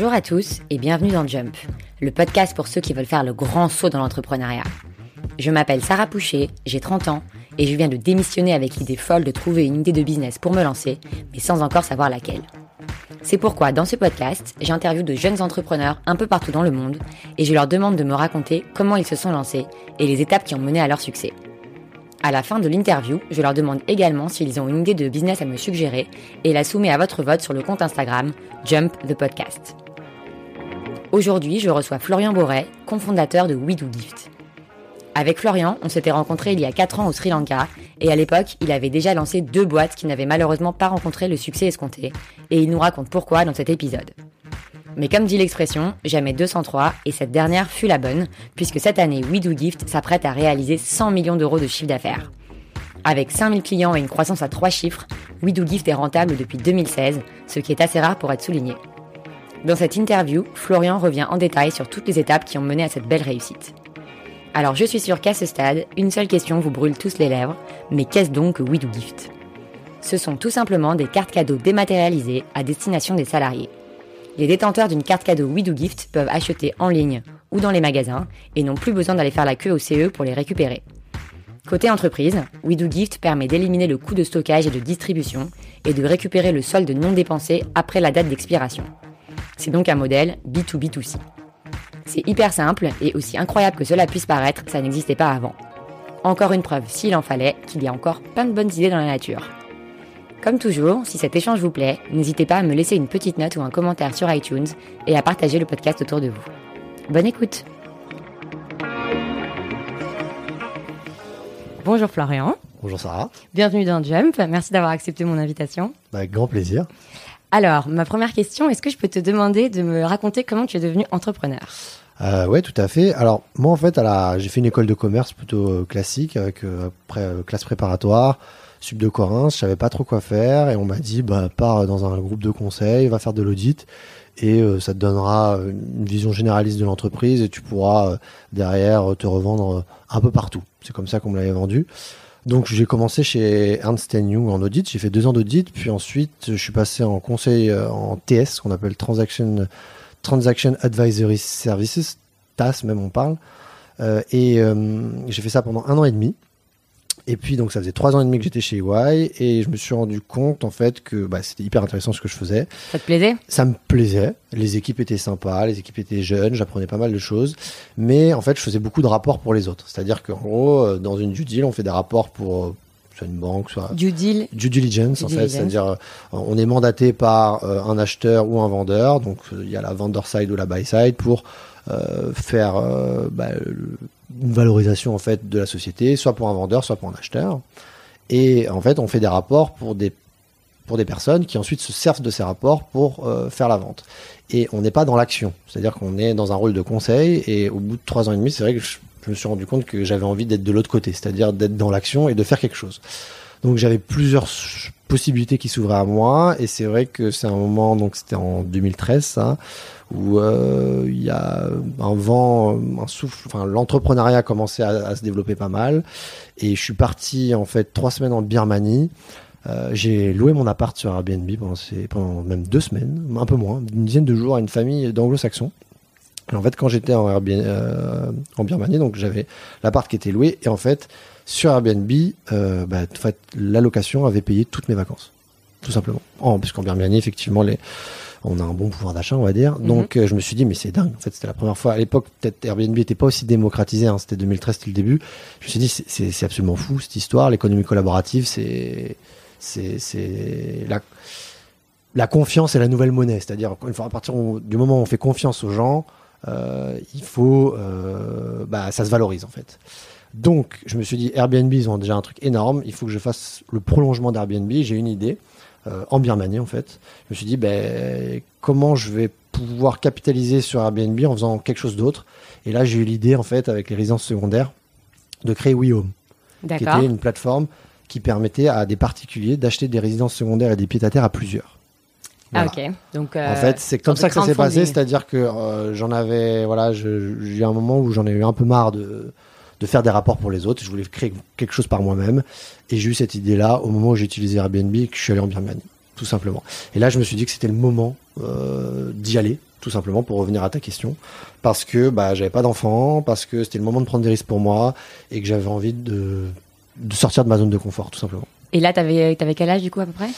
Bonjour à tous et bienvenue dans Jump, le podcast pour ceux qui veulent faire le grand saut dans l'entrepreneuriat. Je m'appelle Sarah Poucher, j'ai 30 ans et je viens de démissionner avec l'idée folle de trouver une idée de business pour me lancer, mais sans encore savoir laquelle. C'est pourquoi dans ce podcast, j'interviewe de jeunes entrepreneurs un peu partout dans le monde et je leur demande de me raconter comment ils se sont lancés et les étapes qui ont mené à leur succès. À la fin de l'interview, je leur demande également s'ils ont une idée de business à me suggérer et la soumets à votre vote sur le compte Instagram Jump the Podcast. Aujourd'hui, je reçois Florian Boré, cofondateur de We Do Gift. Avec Florian, on s'était rencontrés il y a 4 ans au Sri Lanka et à l'époque, il avait déjà lancé deux boîtes qui n'avaient malheureusement pas rencontré le succès escompté et il nous raconte pourquoi dans cet épisode. Mais comme dit l'expression, jamais 203 et cette dernière fut la bonne, puisque cette année, We Do Gift s'apprête à réaliser 100 millions d'euros de chiffre d'affaires. Avec 5000 clients et une croissance à 3 chiffres, We Do Gift est rentable depuis 2016, ce qui est assez rare pour être souligné. Dans cette interview, Florian revient en détail sur toutes les étapes qui ont mené à cette belle réussite. Alors je suis sûre qu'à ce stade, une seule question vous brûle tous les lèvres, mais qu'est-ce donc We Do Gift? Ce sont tout simplement des cartes cadeaux dématérialisées à destination des salariés. Les détenteurs d'une carte cadeau We peuvent acheter en ligne ou dans les magasins et n'ont plus besoin d'aller faire la queue au CE pour les récupérer. Côté entreprise, We permet d'éliminer le coût de stockage et de distribution et de récupérer le solde non dépensé après la date d'expiration. C'est donc un modèle B2B2C. C'est hyper simple et aussi incroyable que cela puisse paraître, ça n'existait pas avant. Encore une preuve, s'il en fallait, qu'il y a encore plein de bonnes idées dans la nature. Comme toujours, si cet échange vous plaît, n'hésitez pas à me laisser une petite note ou un commentaire sur iTunes et à partager le podcast autour de vous. Bonne écoute Bonjour Florian. Bonjour Sarah. Bienvenue dans Jump. Merci d'avoir accepté mon invitation. Avec grand plaisir. Alors, ma première question, est-ce que je peux te demander de me raconter comment tu es devenu entrepreneur? Euh, Ouais, tout à fait. Alors, moi, en fait, j'ai fait une école de commerce plutôt euh, classique, avec euh, euh, classe préparatoire, sub de Corinth, je savais pas trop quoi faire, et on m'a dit, bah, pars dans un groupe de conseil, va faire de l'audit, et ça te donnera une vision généraliste de l'entreprise, et tu pourras derrière te revendre un peu partout. C'est comme ça qu'on me l'avait vendu. Donc j'ai commencé chez Ernst Young en audit, j'ai fait deux ans d'audit, puis ensuite je suis passé en conseil en TS, qu'on appelle Transaction, Transaction Advisory Services, TAS même on parle, euh, et euh, j'ai fait ça pendant un an et demi. Et puis donc ça faisait trois ans et demi que j'étais chez EY et je me suis rendu compte en fait que bah, c'était hyper intéressant ce que je faisais. Ça te plaisait? Ça me plaisait. Les équipes étaient sympas, les équipes étaient jeunes, j'apprenais pas mal de choses. Mais en fait je faisais beaucoup de rapports pour les autres. C'est-à-dire qu'en gros euh, dans une due deal on fait des rapports pour soit une banque, soit due deal, due diligence en fait, c'est-à-dire on est mandaté par un acheteur ou un vendeur, donc il y a la vendor side ou la buy side pour euh, faire euh, bah, une valorisation en fait de la société, soit pour un vendeur, soit pour un acheteur. Et en fait, on fait des rapports pour des pour des personnes qui ensuite se servent de ces rapports pour euh, faire la vente. Et on n'est pas dans l'action, c'est-à-dire qu'on est dans un rôle de conseil. Et au bout de trois ans et demi, c'est vrai que je, je, me suis rendu compte que j'avais envie d'être de l'autre côté, c'est-à-dire d'être dans l'action et de faire quelque chose. Donc j'avais plusieurs possibilités qui s'ouvraient à moi. Et c'est vrai que c'est un moment, donc c'était en 2013, ça, où euh, il y a un vent, un souffle, enfin l'entrepreneuriat a commencé à, à, se développer pas mal. Et je suis parti en fait trois semaines en Birmanie. Euh, j'ai loué mon appart sur Airbnb pendant, même deux semaines, un peu moins, une dizaine de jours à une famille d'anglo-saxons. En fait, quand j'étais en, euh, en Birmanie, donc j'avais l'appart qui était loué, et en fait, sur Airbnb, euh, bah, en fait, l'allocation avait payé toutes mes vacances, tout simplement. En, puisqu'en Birmanie, effectivement, les, on a un bon pouvoir d'achat, on va dire. Donc, euh, je me suis dit, mais c'est dingue. En fait, c'était la première fois. À l'époque, peut-être Airbnb n'était pas aussi démocratisé. Hein, c'était 2013, c'était le début. Je me suis dit, c'est absolument fou cette histoire. L'économie collaborative, c'est c'est la la confiance est la nouvelle monnaie. C'est-à-dire, une fois à partir du moment où on fait confiance aux gens, euh, il faut, euh, bah, ça se valorise en fait. Donc, je me suis dit, Airbnb, ils ont déjà un truc énorme. Il faut que je fasse le prolongement d'Airbnb. J'ai une idée euh, en Birmanie en fait. Je me suis dit, ben, comment je vais pouvoir capitaliser sur Airbnb en faisant quelque chose d'autre? Et là, j'ai eu l'idée en fait avec les résidences secondaires de créer WeHome, qui était une plateforme qui permettait à des particuliers d'acheter des résidences secondaires et des pieds à terre à plusieurs. Voilà. Ah ok. Donc euh, en fait, c'est comme ça que ça s'est passé, c'est-à-dire que euh, j'en avais, voilà, j'ai eu un moment où j'en ai eu un peu marre de de faire des rapports pour les autres. Je voulais créer quelque chose par moi-même, et j'ai eu cette idée-là au moment où j'ai utilisé Airbnb et que je suis allé en Birmanie, tout simplement. Et là, je me suis dit que c'était le moment euh, d'y aller tout simplement pour revenir à ta question, parce que bah j'avais pas d'enfant, parce que c'était le moment de prendre des risques pour moi et que j'avais envie de, sortir de ma zone de confort, tout simplement. Et là, t'avais avais quel âge du coup à peu près?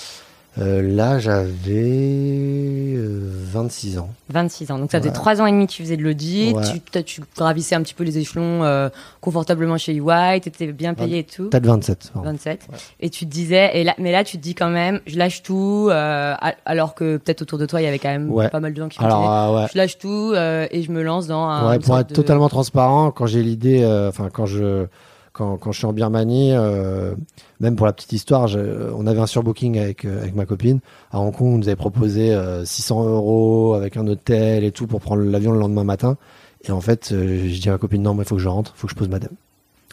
Euh, là, j'avais 26 euh, ans. 26 ans. Donc, ça faisait 3 ans et demi que tu faisais de l'audit. Tu, tu, gravissais un petit peu les échelons euh, confortablement chez EY. Tu étais bien payé et tout. Peut-être 27. 27. Et tu te disais, et là, mais là, tu te dis quand même, je lâche tout, alors que peut-être autour de toi, il y avait quand même pas mal de gens qui alors, Je lâche tout et je me lance dans un. Ouais, pour être totalement transparent, quand j'ai l'idée, enfin, quand je quand, quand, je suis en Birmanie, euh, même pour la petite histoire, on avait un surbooking avec, euh, avec ma copine. À Hong Kong, on nous avait proposé 600 euh, euros avec un hôtel et tout pour prendre l'avion le lendemain matin. Et en fait, je dis à ma copine, non, mais il faut que je rentre, il faut que je pose madame.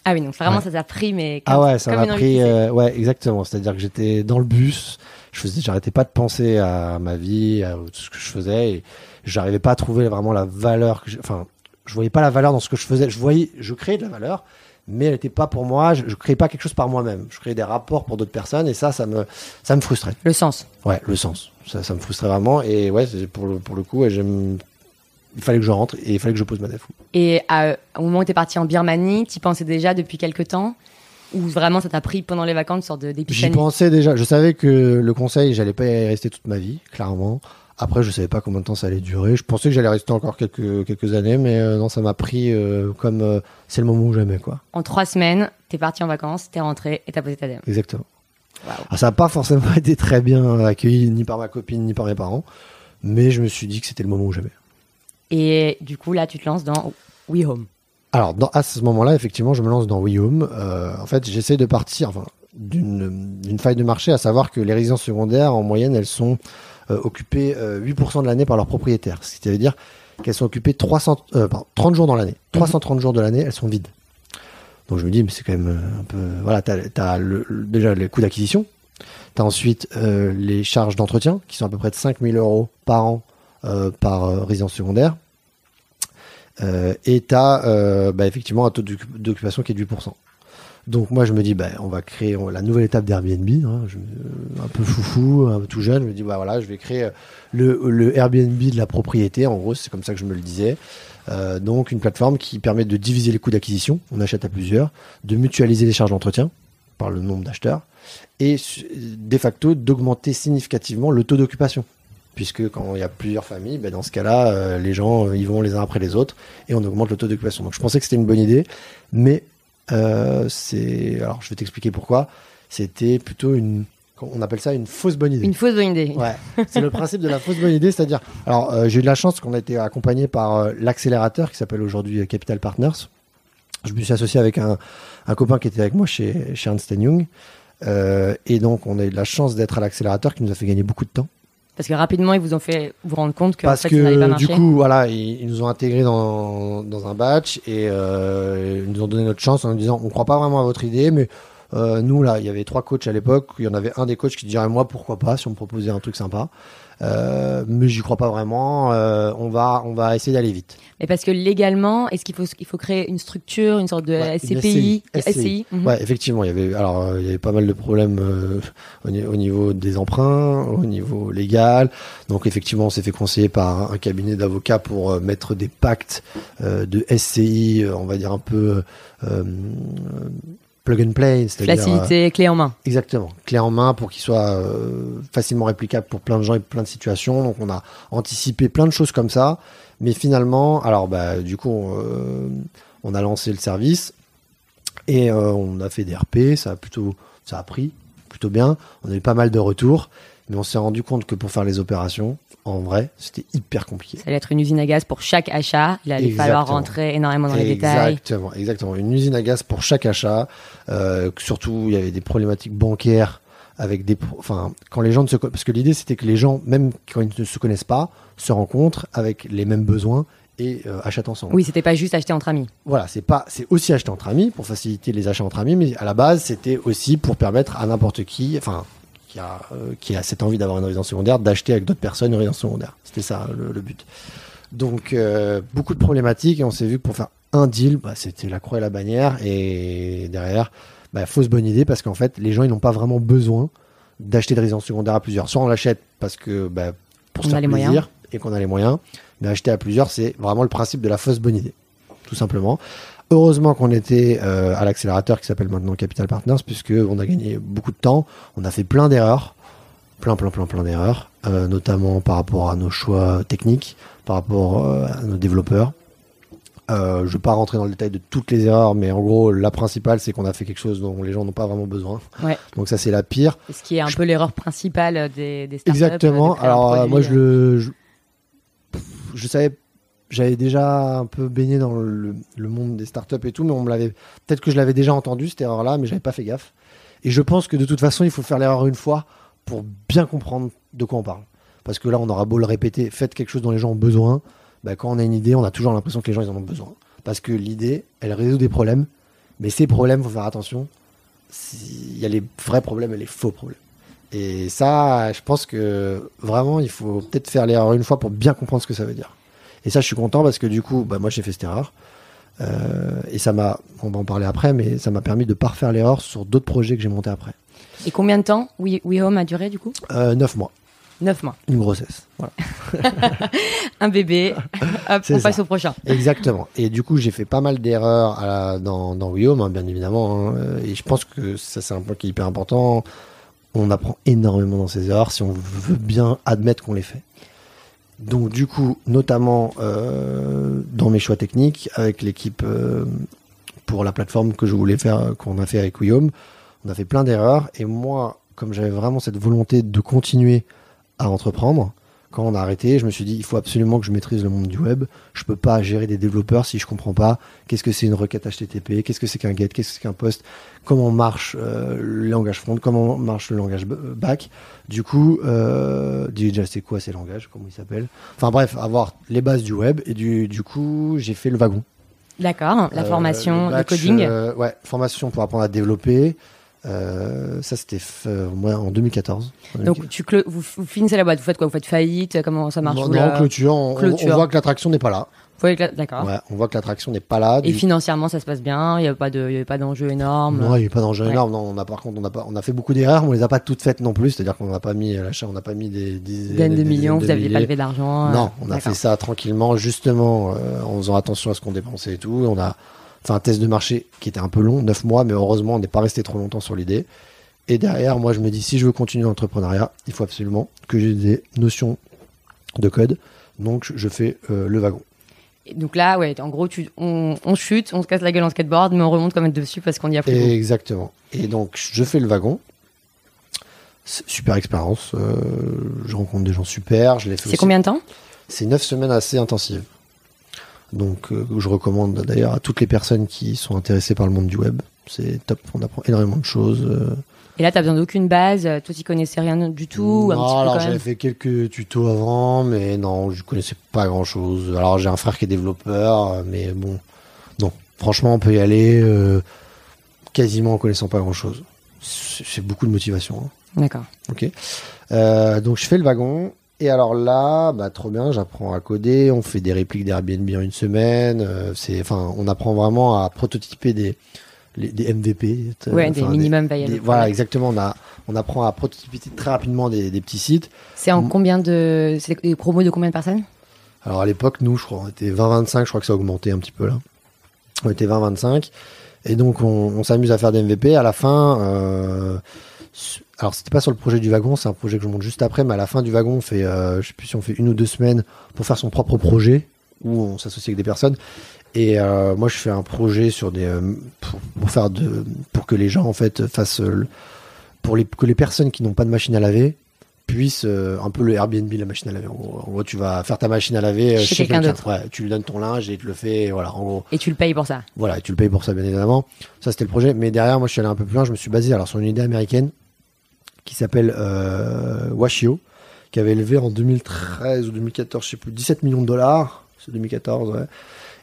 Ah oui, donc vraiment, ça t'a pris, mais. ah ouais, ça m'a pris. ouais, exactement. C'est-à-dire que j'étais dans le bus, je faisais, j'arrêtais pas de penser à ma vie, à tout ce que je faisais, et j'arrivais pas à trouver vraiment la valeur que enfin, je voyais pas la valeur dans ce que je faisais. Je voyais, je créais de la valeur, mais elle n'était pas pour moi. Je, ne créais pas quelque chose par moi-même. Je créais des rapports pour d'autres personnes et ça, ça me, ça me frustrait. Le sens. Ouais, le sens. Ça, ça me frustrait vraiment et ouais, pour le, pour le coup, j'aime. Il fallait que je rentre et il fallait que je pose ma défaut. Et au moment où tu es parti en Birmanie, tu pensais déjà depuis quelques temps ou vraiment ça t'a pris pendant les vacances une sorte d'épiphanie J'y pensais déjà. Je savais que le conseil, j'allais pas y rester toute ma vie, clairement. Après, je savais pas combien de temps ça allait durer. Je pensais que j'allais rester encore quelques, quelques années, mais euh, non, ça m'a pris euh, comme euh, c'est le moment ou jamais, quoi. En trois semaines, t'es parti en vacances, t'es rentré et t'as posé ta dème. Exactement. ça n'a pas forcément été très bien accueilli, ni par ma copine, ni par mes parents, mais je me suis dit que c'était le moment ou jamais. Et du coup, là, tu te lances dans We Home. Alors, dans, à ce moment-là, effectivement, je me lance dans We Home. en fait, j'essaie de partir enfin, d'une faille de marché, à savoir que les résidences secondaires, en moyenne, elles sont occupées 8% euh, de l'année par leurs propriétaires. Ce qui veut dire qu'elles sont occupées 300, 30 euh, jours dans l'année. 330 jours de l'année, elles sont vides. Donc je me dis, mais c'est quand même un peu. Voilà, tu as, déjà les coûts d'acquisition. Tu as ensuite les charges d'entretien, qui sont à peu près de 5000 euros par an par résidence secondaire. et tu as bah, effectivement un taux d'occupation qui est de 8%. Donc moi je me dis bah, on va créer la nouvelle étape d'Airbnb, hein, un peu foufou, un peu tout jeune, je me dis bah voilà je vais créer euh, le, Airbnb de la propriété, en gros c'est comme ça que je me le disais. Euh, donc une plateforme qui permet de diviser les coûts d'acquisition, on achète à plusieurs, de mutualiser les charges d'entretien par le nombre d'acheteurs et de facto d'augmenter significativement le taux d'occupation puisque quand il y a plusieurs familles, ben dans ce cas-là, euh, les gens ils vont les uns après les autres et on augmente le taux d'occupation. Donc je pensais que c'était une bonne idée, mais euh, c'est alors je vais t'expliquer pourquoi. C'était plutôt une on appelle ça une fausse bonne idée. Une fausse bonne idée. Ouais. c'est le principe de la fausse bonne idée, c'est-à-dire alors euh, j'ai eu de la chance qu'on a été accompagné par euh, l'accélérateur qui s'appelle aujourd'hui Capital Partners. Je me suis associé avec un, un copain qui était avec moi chez, chez Ernst Young. et donc, on a eu de la chance d'être à l'accélérateur qui nous a fait gagner beaucoup de temps. Parce que rapidement, ils vous ont fait vous rendre compte que Parce que, ça pas du coup, voilà, ils, nous ont intégrés dans, dans un batch et euh, ils nous ont donné notre chance en nous disant on ne croit pas vraiment à votre idée, mais euh, nous, là, il y avait trois coachs à l'époque. Il y en avait un des coachs qui dirait moi, pourquoi pas, si on me proposait un truc sympa. Euh, mais j'y crois pas vraiment. Euh, on va, on va essayer d'aller vite. Mais parce que légalement, est-ce qu'il faut, il faut créer une structure, une sorte de SCPI, SCI, mhm. Ouais, effectivement, il y avait, alors, euh, il y avait pas mal de problèmes euh, au, niveau des emprunts, au niveau légal. Donc, effectivement, on s'est fait conseiller par un cabinet d'avocats pour mettre des pactes de SCI, on va dire un peu plug and play. Facilité, clé en main. Exactement, clé en main pour qu'il soit euh, facilement réplicable pour plein de gens et plein de situations. Donc on a anticipé plein de choses comme ça. Mais finalement, alors bah, du coup, euh, on a lancé le service et euh, on a fait des RP. Ça a plutôt, ça a pris plutôt bien. On a eu pas mal de retours. Mais on s'est rendu compte que pour faire les opérations, en vrai, c'était hyper compliqué. Ça allait être une usine à gaz pour chaque achat. Il allait falloir rentrer énormément dans les détails. Exactement, exactement. Une usine à gaz pour chaque achat. Euh, surtout, il y avait des problématiques bancaires avec des, enfin, quand les gens ne se, parce que l'idée c'était que les gens, même quand ils ne se connaissent pas, se rencontrent avec les mêmes besoins et euh, achètent ensemble. Oui, c'était pas juste acheter entre amis. Voilà, c'est pas, c'est aussi acheter entre amis pour faciliter les achats entre amis, mais à la base c'était aussi pour permettre à n'importe qui, enfin euh, qui a, cette envie d'avoir une résidence secondaire, d'acheter avec d'autres personnes une résidence secondaire. C'était ça le, but. Donc euh, beaucoup de problématiques et on s'est vu que pour faire un deal, bah, c'était la croix et la bannière et derrière, bah, fausse bonne idée parce qu'en fait les gens ils n'ont pas vraiment besoin d'acheter de résidence secondaire à plusieurs. Soit on l'achète parce que bah, pour se faire plaisir, et qu'on a les moyens. Mais acheter à plusieurs, c'est vraiment le principe de la fausse bonne idée, tout simplement. Heureusement qu'on était euh, à l'accélérateur qui s'appelle maintenant Capital Partners, puisque on a gagné beaucoup de temps, on a fait plein d'erreurs, plein, plein, plein, plein d'erreurs, euh, notamment par rapport à nos choix techniques, par rapport euh, à nos développeurs. Je ne vais pas rentrer dans le détail de toutes les erreurs, mais en gros, la principale, c'est qu'on a fait quelque chose dont les gens n'ont pas vraiment besoin. Ouais. Donc ça, c'est la pire. Ce qui est un peu l'erreur principale des, des startups. Exactement. Alors moi, je le, je, je savais j'avais déjà un peu baigné dans le, monde des startups et tout, mais on me l'avait peut-être que je l'avais déjà entendu cette erreur-là, mais j'avais pas fait gaffe. Et je pense que de toute façon, il faut faire l'erreur une fois pour bien comprendre de quoi on parle. Parce que là, on aura beau le répéter, faites quelque chose dont les gens ont besoin. Bah, quand on a une idée, on a toujours l'impression que les gens ils en ont besoin. Parce que l'idée, elle résout des problèmes, mais ces problèmes, faut faire attention. Il y a les vrais problèmes et les faux problèmes. Et ça, je pense que vraiment, il faut peut-être faire l'erreur une fois pour bien comprendre ce que ça veut dire. Et ça, je suis content parce que du coup, bah, moi, j'ai fait cette erreur. Euh, et ça m'a, on va en parler après, mais ça m'a permis de pas refaire l'erreur sur d'autres projets que j'ai montés après. Et combien de temps We, Home a duré du coup euh, Neuf mois. Neuf mois. Une grossesse. un bébé. Hop, on passe au prochain. Exactement. Et du coup, j'ai fait pas mal d'erreurs dans, dans WeHome, hein, bien évidemment. Hein. Et je pense que ça, c'est un point qui est hyper important. On apprend énormément dans ces erreurs si on veut bien admettre qu'on les fait. Donc du coup, notamment euh, dans mes choix techniques, avec l'équipe euh, pour la plateforme que je voulais faire, qu'on a fait avec Guillaume, on a fait plein d'erreurs. Et moi, comme j'avais vraiment cette volonté de continuer à entreprendre, quand on a arrêté, je me suis dit, il faut absolument que je maîtrise le monde du web. Je peux pas gérer des développeurs si je comprends pas qu'est-ce que c'est une requête HTTP, qu'est-ce que c'est qu'un get, qu'est-ce que c'est qu'un post, comment marche euh, le langage front, comment marche le langage back. Du coup, euh, déjà c'est quoi ces langages, comment ils s'appellent? Enfin bref, avoir les bases du web et du, du coup, j'ai fait le wagon. D'accord, la euh, formation, le, coding. Euh, ouais, formation pour apprendre à développer. Euh, ça, c'était euh, en 2014. Donc, tu vous, finissez la boîte, vous faites quoi? Vous faites faillite? Comment ça marche? Non, clôture, on, voit que l'attraction n'est pas là. D'accord. Ouais, on voit que l'attraction n'est pas là. Et financièrement, ça se passe bien? Il n'y a pas de, pas d'enjeu énorme? Non, il n'y a pas d'enjeu énorme. Non, on a par contre, on a pas, on a fait beaucoup d'erreurs, mais on les a pas toutes faites non plus. C'est-à-dire qu'on n'a pas mis l'achat, on n'a pas mis des dizaines de millions. vous n'aviez pas levé d'argent. Non, on a fait ça tranquillement, justement, euh, en faisant attention à ce qu'on dépensait et tout. On a un test de marché qui était un peu long, 9 mois, mais heureusement, on n'est pas resté trop longtemps sur l'idée. Et derrière, moi, je me dis, si je veux continuer l'entrepreneuriat, il faut absolument que j'ai des notions de code. Donc, je fais euh, le wagon. donc là, ouais, en gros, tu, on, chute, on se casse la gueule en skateboard, mais on remonte quand même dessus parce qu'on y a pris. Exactement. Et donc, je fais le wagon. Super expérience. Euh, je rencontre des gens super. Je C'est combien de temps? C'est neuf semaines assez intensives. Donc, euh, je recommande d'ailleurs à toutes les personnes qui sont intéressées par le monde du web. C'est top. On apprend énormément de choses. Et là, tu besoin d'aucune base. Toi, tu connaissais rien du tout. Non, alors j'avais fait quelques tutos avant, mais non, je connaissais pas grand chose. Alors j'ai un frère qui est développeur, mais bon, non. Franchement, on peut y aller euh, quasiment en connaissant pas grand chose. C'est beaucoup de motivation. Hein. D'accord. Ok. Euh, donc je fais le wagon. Et alors là, bah trop bien, j'apprends à coder, on fait des répliques d'Airbnb en une semaine. Euh, c'est, enfin, on apprend vraiment à prototyper des, des MVP. Ouais, des minimum viable. Voilà, exactement. On, a, on apprend à prototyper très rapidement des, des petits sites. C'est en combien de. C'est des promos de combien de personnes? Alors à l'époque, nous, je crois, on était 20-25. Je crois que ça a augmenté un petit peu là. On était 20-25. Et donc, on, s'amuse à faire des MVP. À la fin. Euh, alors c'était pas sur le projet du wagon, c'est un projet que je monte juste après, mais à la fin du wagon, on fait, euh, je sais plus si on fait une ou deux semaines pour faire son propre projet où on s'associe avec des personnes. Et euh, moi, je fais un projet sur des euh, pour, faire de pour que les gens en fait fassent pour les que les personnes qui n'ont pas de machine à laver puissent euh, un peu le Airbnb la machine à laver. En gros, tu vas faire ta machine à laver chez, quelqu'un d'autre. Ouais, tu lui donnes ton linge et il te le fait. Voilà, en gros. Et tu le payes pour ça. Voilà, et tu le payes pour ça bien évidemment. Ça c'était le projet. Mais derrière, moi, je suis allé un peu plus loin. Je me suis basé alors sur une idée américaine qui s'appelle Washio, qui avait élevé en 2013 ou 2014, je sais plus, 17 millions de dollars. C'est 2014, ouais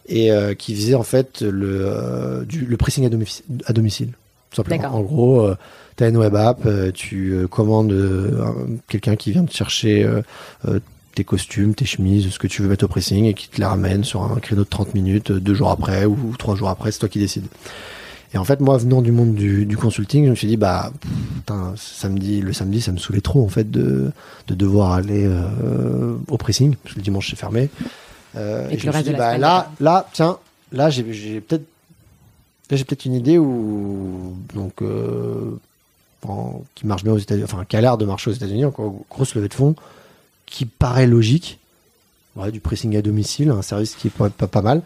et euh, qui faisait en fait le, euh, du, le pressing à, domicile. Tout simplement. En gros, euh, tu as une web app, tu commandes quelqu'un qui vient te chercher tes costumes, tes chemises, ce que tu veux mettre au pressing et qui te les ramène sur un créneau de 30 minutes, deux jours après ou trois jours après, c'est toi qui décides. Et en fait, moi, venant du monde du, consulting, je me suis dit, bah, samedi, le samedi, ça me saoulait trop, en fait, de, de devoir aller euh, au pressing, parce que le dimanche, c'est fermé. Euh, et, je me suis dit, bah, là, là, tiens, là, j'ai peut-être j'ai peut-être une idée où, donc, euh, qui marche bien aux États-Unis, enfin, qui a l'air de marcher aux États-Unis, encore grosse levée de fonds, qui paraît logique. Ouais, du pressing à domicile, un service qui pourrait être pas, pas mal.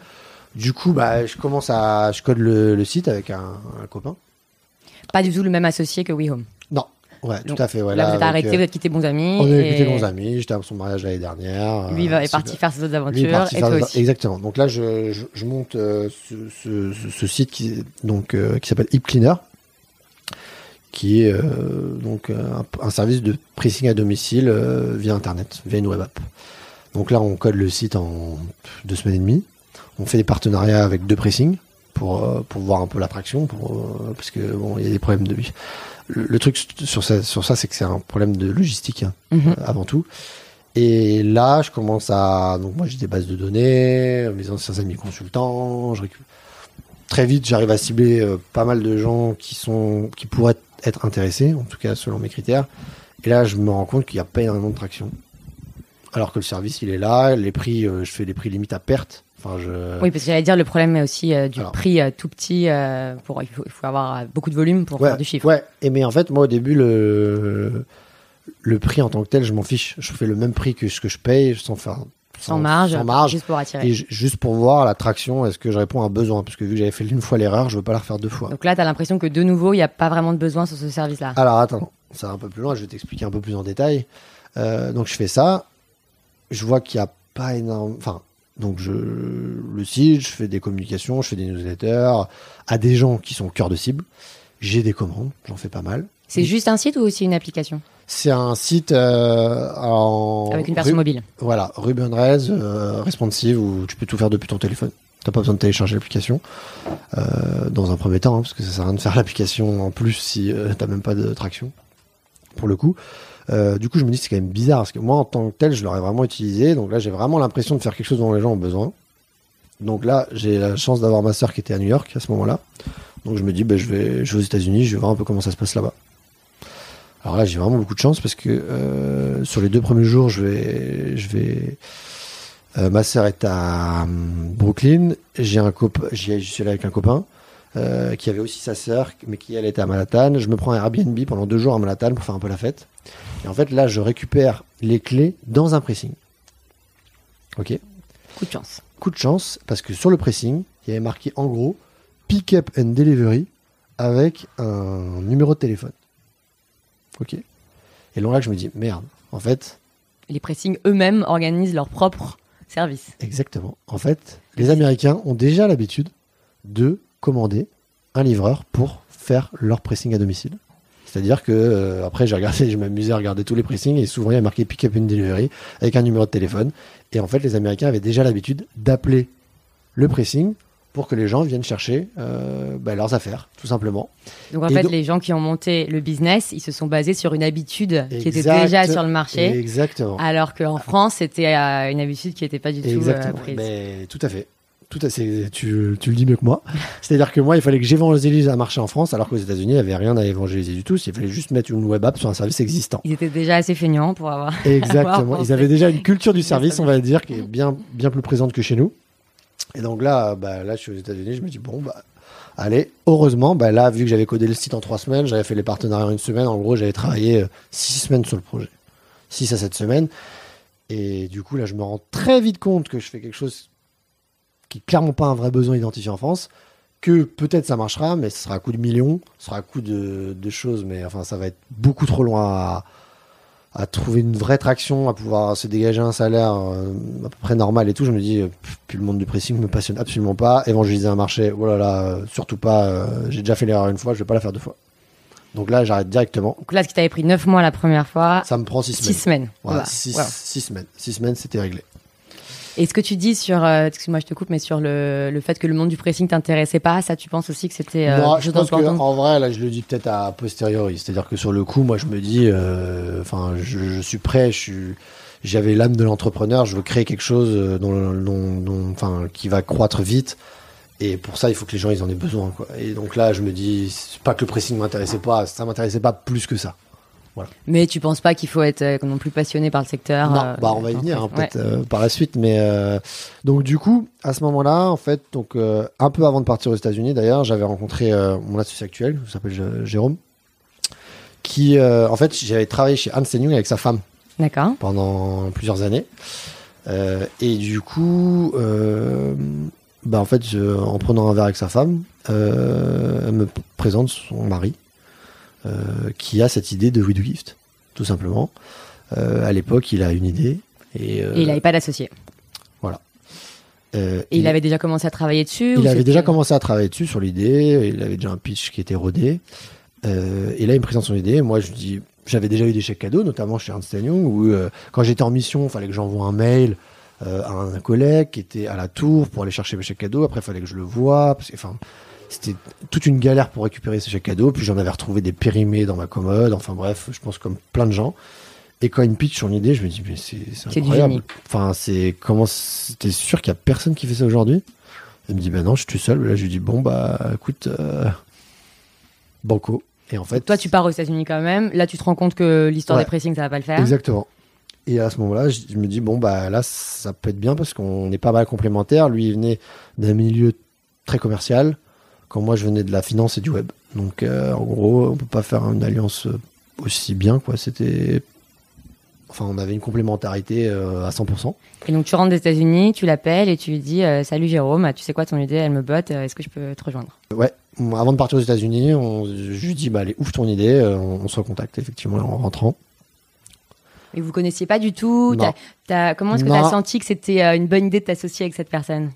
Du coup, bah, je commence à, je code le, site avec un, copain. Pas du tout le même associé que WeHome. Non. Ouais, tout à fait. là, vous êtes arrêté, euh, vous êtes quitté bons amis. On est quitté bons amis. J'étais à son mariage l'année dernière. Lui est parti faire ses autres aventures. et toi aussi. Exactement. Donc là, je, je, monte euh, ce, ce, site qui, donc, euh, qui s'appelle Hip Cleaner, qui est donc un, un, service de pressing à domicile via Internet, via une web app. Donc là, on code le site en deux semaines et demie. On fait des partenariats avec deux pressings pour, euh, pour voir un peu l'attraction, euh, parce que bon, il y a des problèmes de. Le, le truc sur ça, sur ça, c'est que c'est un problème de logistique hein, mhm. avant tout. Et là, je commence à. Donc, moi, j'ai des bases de données, mes anciens amis consultants. Je Très vite, j'arrive à cibler euh, pas mal de gens qui, sont, qui pourraient être intéressés, en tout cas selon mes critères. Et là, je me rends compte qu'il n'y a pas énormément de traction. Alors que le service, il est là. Les prix, je fais des prix limite à perte. Oui, parce que j'allais dire, le problème est aussi euh, du prix euh, tout petit. Euh, pour, il faut, avoir beaucoup de volume pour faire du chiffre. Ouais, et mais en fait, moi, au début, le, le prix en tant que tel, je m'en fiche. Je fais le même prix que ce que je paye sans faire. Sans, marge, sans marge, juste pour attirer. Et juste pour voir l'attraction, est-ce que je réponds à un besoin? Parce que vu que j'avais fait une fois l'erreur, je veux pas la refaire deux fois. Donc là, tu as l'impression que de nouveau, il n'y a pas vraiment de besoin sur ce service-là. Alors attends, ça va un peu plus loin, je vais t'expliquer un peu plus en détail. donc je fais ça, je vois qu'il n'y a pas énorme. Enfin, donc je le site, je fais des communications, je fais des newsletters à des gens qui sont au cœur de cible. J'ai des commandes, j'en fais pas mal. C'est juste un site ou aussi une application? C'est un site euh, en avec une version mobile. Voilà, Ruby on Rails, euh, responsive où tu peux tout faire depuis ton téléphone. T'as pas besoin de télécharger l'application euh, dans un premier temps, hein, parce que ça sert à rien de faire l'application en plus si t'as même pas de traction. Pour le coup, euh, du coup, je me dis c'est quand même bizarre parce que moi, en tant que tel, je l'aurais vraiment utilisé. Donc là, j'ai vraiment l'impression de faire quelque chose dont les gens ont besoin. Donc là, j'ai la chance d'avoir ma sœur qui était à New York à ce moment-là. Donc je me dis, ben, je, vais, aux États-Unis, je vais voir un peu comment ça se passe là-bas. Alors là, j'ai vraiment beaucoup de chance parce que euh, sur les deux premiers jours, je vais, je vais. Euh, ma sœur est à Brooklyn. J'ai un copain, j'y suis allé avec un copain. Qui avait aussi sa sœur, mais qui elle était à Manhattan. Je me prends un Airbnb pendant deux jours à Manhattan pour faire un peu la fête. Et en fait, là, je récupère les clés dans un pressing. Ok Coup de chance. Coup de chance, parce que sur le pressing, il y avait marqué en gros Pick up and delivery avec un numéro de téléphone. Ok Et donc là, je me dis merde, en fait. Les pressings eux-mêmes organisent leur propre service. Exactement. En fait, les Américains ont déjà l'habitude de commander un livreur pour faire leur pressing à domicile. C'est-à-dire que euh, après j'ai regardé, je m'amusais à regarder tous les pressings et souvent il y a marqué pick up une delivery avec un numéro de téléphone. Et en fait les Américains avaient déjà l'habitude d'appeler le pressing pour que les gens viennent chercher euh, bah, leurs affaires, tout simplement. Donc en fait, les gens qui ont monté le business, ils se sont basés sur une habitude qui était déjà sur le marché. Exactement. Alors qu'en France, c'était euh, une habitude qui n'était pas du tout prise. Mais, tout à fait tout à fait, tu, tu, le dis mieux que moi. C'est-à-dire que moi, il fallait que j'évangélise un marché en France, alors qu'aux États-Unis, il n'y avait rien à évangéliser du tout. Il fallait juste mettre une web app sur un service existant. Ils étaient déjà assez feignants pour avoir. Exactement. Ils avaient déjà une culture du service, on va dire, qui est bien, bien plus présente que chez nous. Et donc là, bah, là, je suis aux États-Unis, je me dis, bon, bah, allez, heureusement, bah, là, vu que j'avais codé le site en trois semaines, j'avais fait les partenariats en une semaine, en gros, j'avais travaillé euh, six semaines sur le projet. Six à sept semaines. Et du coup, là, je me rends très vite compte que je fais quelque chose qui n'est clairement pas un vrai besoin identifié en France, que peut-être ça marchera, mais ce sera à coup de millions, ce sera à coup de, choses, mais enfin ça va être beaucoup trop loin à, trouver une vraie traction, à pouvoir se dégager un salaire euh, à peu près normal et tout. Je me dis, euh, puis le monde du pressing me passionne absolument pas. Évangéliser un marché, oh là là, euh, surtout pas. J'ai déjà fait l'erreur une fois, je vais pas la faire deux fois. Donc là, j'arrête directement. Donc là, ce qui t'avait pris neuf mois la première fois, ça me prend six semaines. Six semaines. six semaines. Six semaines, c'était réglé. Et ce que tu dis sur, euh, excuse-moi, je te coupe, mais sur le, le, fait que le monde du pressing t'intéressait pas, ça, tu penses aussi que c'était. Euh, moi, je pense que, en vrai, là, je le dis peut-être à posteriori. C'est-à-dire que sur le coup, moi, je me dis, euh, enfin, je, suis prêt, je suis j'avais l'âme de l'entrepreneur, je veux créer quelque chose dont, dont, enfin, qui va croître vite. Et pour ça, il faut que les gens ils en aient besoin. Quoi. Et donc là, je me dis, pas que le pressing m'intéressait pas, ça m'intéressait pas plus que ça. Voilà. Mais tu penses pas qu'il faut être euh, non plus passionné par le secteur Non, bah on va y venir hein, peut-être par la suite. Mais donc du coup, à ce moment-là, en fait, donc un peu avant de partir aux États-Unis, d'ailleurs, j'avais rencontré mon associé actuel, qui s'appelle Jérôme, qui, en fait, j'avais travaillé chez Hans Young avec sa femme. D'accord. Pendant plusieurs années. Euh, et du coup, euh, bah en fait, en prenant un verre avec sa femme, euh, elle me présente son mari, qui a cette idée de do Gift, tout simplement. à l'époque, il a une idée. Et, il n'avait pas d'associé. Voilà. et il, avait déjà commencé à travailler dessus Il avait déjà commencé à travailler dessus sur l'idée. Il avait déjà un pitch qui était rodé. et là, il me présente son idée. Moi, je dis j'avais déjà eu des chèques cadeaux, notamment chez Ernst Young, où euh, quand j'étais en mission, il fallait que j'envoie un mail euh, à un, collègue qui était à la tour pour aller chercher mes chèques cadeaux. Après, il fallait que je le voie. Parce que, enfin, c'était toute une galère pour récupérer ces chèques cadeaux. Puis j'en avais retrouvé des périmés dans ma commode. Enfin bref, je pense comme plein de gens. Et quand il me pitch son idée, je me dis mais c'est incroyable. Enfin, c'est comment T'es sûr qu'il y a personne qui fait ça aujourd'hui? Il me dit ben non, je suis tout seul. Là, je lui dis bon bah écoute, euh, banco. Et en fait, toi, tu pars aux États-Unis quand même. Là, tu te rends compte que l'histoire des pressings, ça va pas le faire. Exactement. Et à ce moment-là, je me dis bon bah là, ça peut être bien parce qu'on est pas mal complémentaires. Lui, il venait d'un milieu très commercial, quand moi, je venais de la finance et du web. Donc, euh, en gros, on peut pas faire une alliance aussi bien, quoi. C'était Enfin, on avait une complémentarité euh, à 100%. Et donc, tu rentres des États-Unis, tu l'appelles et tu lui dis euh, Salut Jérôme, tu sais quoi ton idée Elle me botte, est-ce que je peux te rejoindre? Ouais, avant de partir aux États-Unis, je lui dis bah, Allez, ouvre ton idée, euh, on, se recontacte effectivement en rentrant. Et vous connaissiez pas du tout Comment est-ce que tu as senti que c'était une bonne idée de t'associer avec cette personne?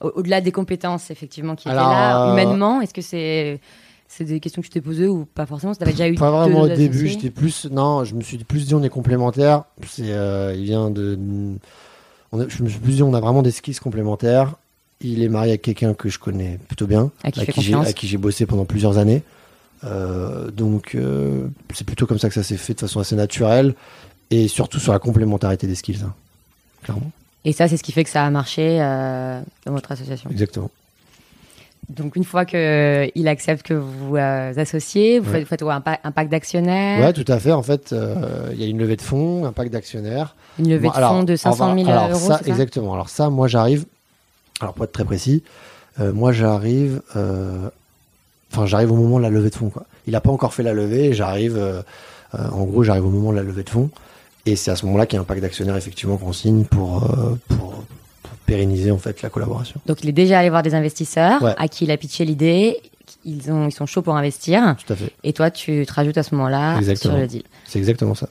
Au-delà des compétences, effectivement, qui étaient là, humainement, est-ce que c'est c'est des questions que tu t'es posées ou pas forcément? Tu avais déjà eu Pas vraiment au début, j'étais plus. Non, je me suis plus dit on est complémentaires. C'est, euh, il vient de. On je me suis plus dit on a vraiment des skills complémentaires. Il est marié avec quelqu'un que je connais plutôt bien, à qui, j'ai, bossé pendant plusieurs années. Euh, donc euh, c'est plutôt comme ça que ça s'est fait de façon assez naturelle et surtout sur la complémentarité des skills, hein, clairement. Et ça, c'est ce qui fait que ça a marché dans votre association. Exactement. Donc une fois qu'il euh, accepte que vous vous euh, associez, vous faites, un, pacte d'actionnaires Ouais, tout à fait. En fait, euh, il y a une levée de fonds, un pacte d'actionnaires. Une levée de fonds de 500 000 alors, euros, ça, Exactement. Alors ça, moi j'arrive, alors pour être très précis, moi j'arrive, enfin j'arrive au moment de la levée de fonds. Quoi. Il n'a pas encore fait la levée, j'arrive, en gros j'arrive au moment de la levée de fonds. Et c'est à ce moment-là qu'il y a un pacte d'actionnaires effectivement qu'on signe pour, pour pérenniser en fait la collaboration. Donc il est déjà allé voir des investisseurs à qui il a pitché l'idée. Ils, ont, ils sont chauds pour investir. Tout à fait. Et toi, tu te rajoutes à ce moment-là sur le deal. C'est exactement ça.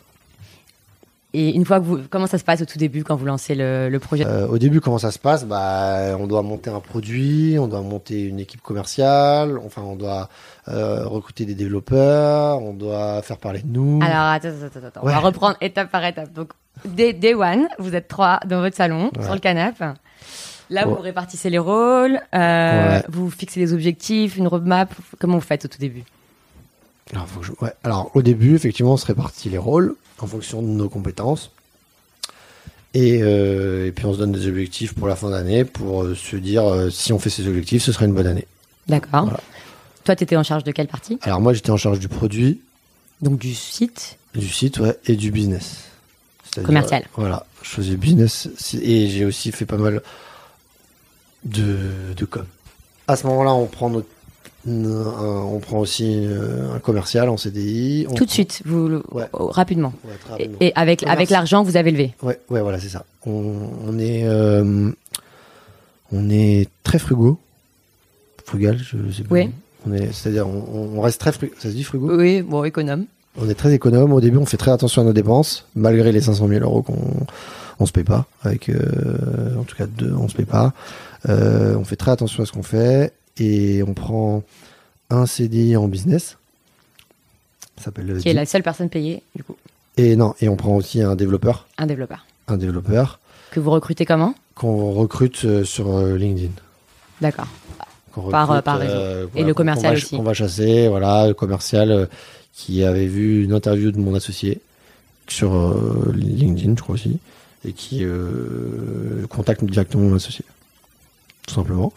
Et une fois que vous, comment ça se passe au tout début quand vous lancez le, projet? Euh, Au début, comment ça se passe? Bah, on doit monter un produit, on doit monter une équipe commerciale, enfin, on doit euh, recruter des développeurs, on doit faire parler de nous. Alors, attends, attends, attends. On va reprendre étape par étape. Donc, day, one, vous êtes trois dans votre salon, sur le canapé. Là, vous répartissez les rôles, euh, vous fixez des objectifs, une roadmap. Comment vous faites au tout début? Alors, Alors, au début, effectivement, on se répartit les rôles en fonction de nos compétences. Et, euh, et puis, on se donne des objectifs pour la fin d'année pour euh, se dire si on fait ces objectifs, ce sera une bonne année. D'accord. Toi, tu étais en charge de quelle partie? Alors, moi, j'étais en charge du produit. Donc, du site? Du site, ouais, et du business. Commercial. voilà, je faisais business et j'ai aussi fait pas mal de, de com. À ce moment-là, on prend notre on prend aussi euh, un commercial en CDI. Tout de suite, vous rapidement. Et, avec avec l'argent vous avez levé. Ouais, ouais, voilà, c'est ça. On, est euh, on est très frugaux, frugal, je sais pas. Oui. On est, c'est-à-dire, on, reste très frugaux. Ça se dit frugaux? Oui, bon, économe. On est très économe. Au début, on fait très attention à nos dépenses, malgré les 500 000 euros qu'on on se paye pas. Avec, euh, en tout cas, deux, on se paye pas. Euh, on fait très attention à ce qu'on fait et on prend un CDI en business. Ça s'appelle Qui est la seule personne payée, du coup. Et non, et on prend aussi un développeur. Un développeur. Un développeur. Que vous recrutez comment? Qu'on recrute euh, sur LinkedIn. D'accord. Par, par réseau. et le commercial aussi. On va chasser, voilà, le commercial qui avait vu une interview de mon associé sur euh, LinkedIn, je crois aussi, et qui euh, contacte directement mon associé, tout simplement.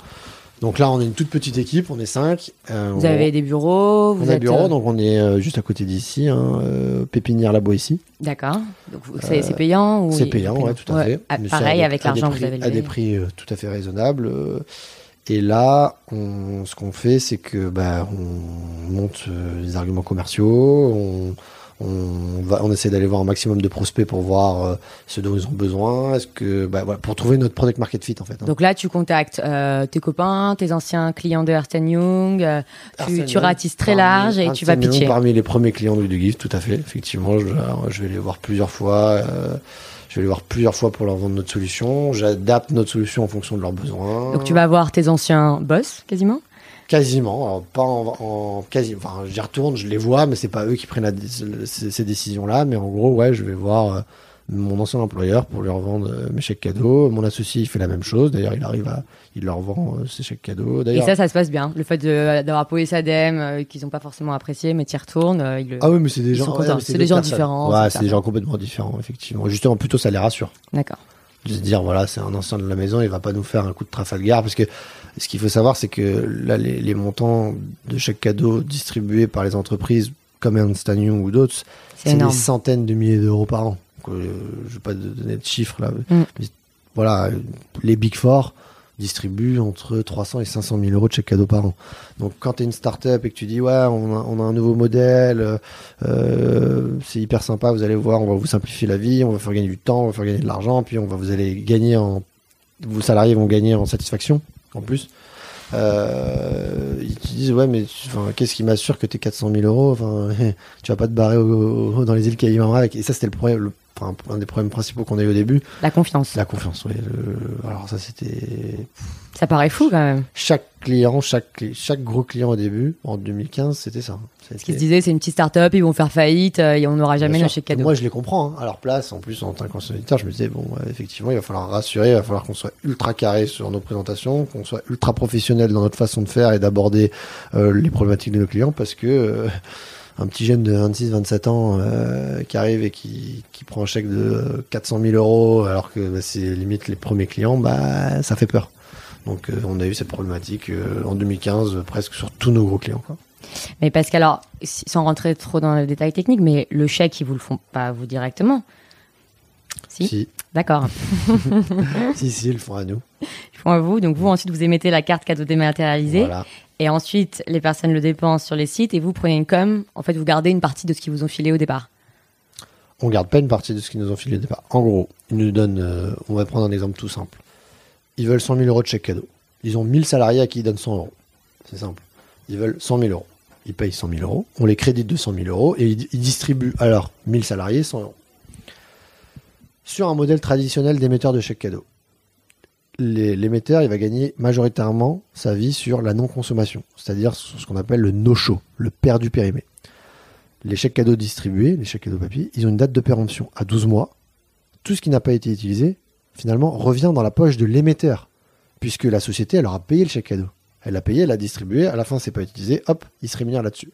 Donc là, on est une toute petite équipe, on est cinq. Euh, vous avez des bureaux vous On a des bureaux, donc on est juste à côté d'ici, hein, Pépinière La ici. D'accord. Donc c'est payant ou C'est payant, ouais, tout à fait. Ah, pareil, avec l'argent que vous avez levé. À des prix tout à fait raisonnables. Et là, on, ce qu'on fait, c'est que bah, on monte des arguments commerciaux, on, on, va, on essaie d'aller voir un maximum de prospects pour voir euh, ce dont ils ont besoin. Est-ce que, bah, voilà, pour trouver notre product market fit en fait. Hein. Donc là, tu contactes euh, tes copains, tes anciens clients de Ernst Young. Euh, tu, tu ratisses très large et tu vas pitcher. parmi les premiers clients de Gift, tout à fait. Effectivement, je, je vais les voir plusieurs fois. je vais les voir plusieurs fois pour leur vendre notre solution. J'adapte notre solution en fonction de leurs besoins. Donc tu vas voir tes anciens boss quasiment? Quasiment, alors pas en, en, quasi, enfin j'y retourne, je les vois, mais c'est pas eux qui prennent ces, décisions-là. Mais en gros, ouais, je vais voir euh, mon ancien employeur pour lui revendre euh, mes chèques cadeaux. Mon associé, il fait la même chose. D'ailleurs, il arrive à, il leur vend euh, ses chèques cadeaux. Et ça, ça se passe bien. Le fait d'avoir posé sa dème, qu'ils n'ont pas forcément apprécié, mais tu y retournes. ah oui, mais c'est des gens, c'est des gens différents. Ouais, c'est des gens complètement différents, effectivement. Justement, plutôt ça les rassure. D'accord. De se dire, voilà, c'est un ancien de la maison, il va pas nous faire un coup de Trafalgar, parce que ce qu'il faut savoir, c'est que là, les, montants de chaque cadeau distribués par les entreprises comme Ernst Young ou d'autres, c'est des centaines de milliers d'euros par an. Euh, je ne vais pas donner de chiffres là. Mm. voilà, les Big Four distribuent entre 300 et 500 000 euros de chaque cadeau par an. Donc quand tu es une start-up et que tu dis ouais on a, un nouveau modèle, euh, c'est hyper sympa, vous allez voir, on va vous simplifier la vie, on va faire gagner du temps, on va faire gagner de l'argent, puis on va vous allez gagner en vos salariés vont gagner en satisfaction en plus. Euh, ils te disent ouais mais qu'est-ce qui m'assure que t'es 400 000 euros? Enfin tu vas pas te barrer dans les îles Caïmans avec et ça c'était le problème un des problèmes principaux qu'on a eu au début la confiance la confiance oui alors ça c'était ça paraît fou quand même chaque client chaque chaque gros client au début en 2015 c'était ça ce qu'ils se disaient, c'est une petite start-up, ils vont faire faillite, euh, et on n'aura jamais le chèque cadeau. Moi, je les comprends. Hein. À leur place, en plus, en tant consommateur, je me disais, bon, effectivement, il va falloir rassurer, il va falloir qu'on soit ultra carré sur nos présentations, qu'on soit ultra professionnel dans notre façon de faire et d'aborder euh, les problématiques de nos clients, parce que euh, un petit jeune de 26, 27 ans qui arrive et qui, qui prend un chèque de 400 000 euros, alors que bah, c'est limite les premiers clients, bah, ça fait peur. Donc, on a eu cette problématique en 2015, presque sur tous nos gros clients. Quoi. Mais parce qu'alors, sans rentrer trop dans le détail technique, mais le chèque, ils vous le font pas vous directement? Si? D'accord. si, si, ils le font à nous. Ils font à vous. Donc vous, ensuite, vous émettez la carte cadeau dématérialisée. Voilà. Et ensuite, les personnes le dépensent sur les sites et vous prenez une com. En fait, vous gardez une partie de ce qu'ils vous ont filé au départ. On garde pas une partie de ce qu'ils nous ont filé au départ. En gros, ils nous donnent, euh, on va prendre un exemple tout simple. Ils veulent 100 000 euros de chèque cadeau. Ils ont 1000 salariés à qui ils donnent 100 euros. C'est simple. Ils veulent 100 000 euros ils payent 100 000 euros, on les crédite de 100 000 euros et ils, distribuent alors 1000 salariés 100 euros. Sur un modèle traditionnel d'émetteur de chèques cadeaux, l'émetteur il va gagner majoritairement sa vie sur la non-consommation, c'est-à-dire ce qu'on appelle le no-show, le perdu périmé. Les chèques cadeaux distribués, les chèques cadeaux papier, ils ont une date de péremption à 12 mois. Tout ce qui n'a pas été utilisé, finalement, revient dans la poche de l'émetteur, puisque la société, elle aura payé le chèque cadeau. Elle l'a payé, elle l'a distribué, à la fin c'est pas utilisé, hop, il se rémunère là-dessus.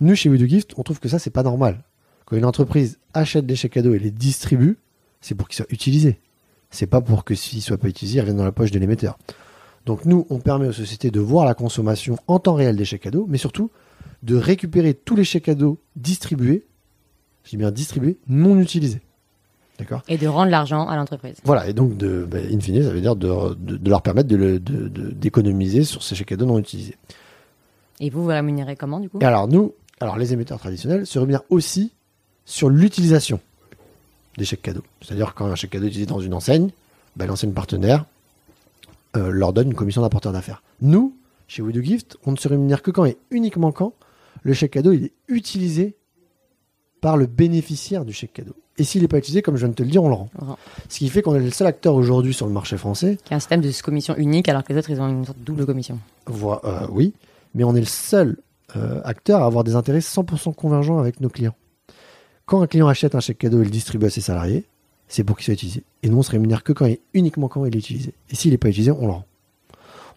Nous chez We on trouve que ça c'est pas normal. Quand une entreprise achète des chèques cadeaux et les distribue, c'est pour qu'ils soient utilisés. C'est pas pour que s'ils soient pas utilisés, ils reviennent dans la poche de l'émetteur. Donc nous, on permet aux sociétés de voir la consommation en temps réel des chèques cadeaux, mais surtout de récupérer tous les chèques cadeaux distribués, je dis bien distribués, non utilisés. Et de rendre l'argent à l'entreprise. Voilà, et donc, de, bah, in fine, ça veut dire de, de, leur permettre d'économiser sur ces chèques cadeaux non utilisés. Et vous, vous rémunérez comment, du coup? Et Alors, nous, alors les émetteurs traditionnels se rémunèrent aussi sur l'utilisation des chèques cadeaux. C'est-à-dire, quand un chèque cadeau est utilisé dans une enseigne, bah, l'enseigne partenaire euh, leur donne une commission d'apporteur d'affaires. Nous, chez We Gift, on ne se rémunère que quand et uniquement quand le chèque cadeau il est utilisé par le bénéficiaire du chèque cadeau. Et s'il n'est pas utilisé, comme je viens de te le dire, on le rend. Ce qui fait qu'on est le seul acteur aujourd'hui sur le marché français. Qui a un système de commission unique, alors que les autres, ils ont une sorte de double commission. Euh, oui, mais on est le seul euh, acteur à avoir des intérêts 100% convergents avec nos clients. Quand un client achète un chèque cadeau et le distribue à ses salariés, c'est pour qu'il soit utilisé. Et nous, on se rémunère que quand uniquement quand il est utilisé. Et s'il n'est pas utilisé, on le rend.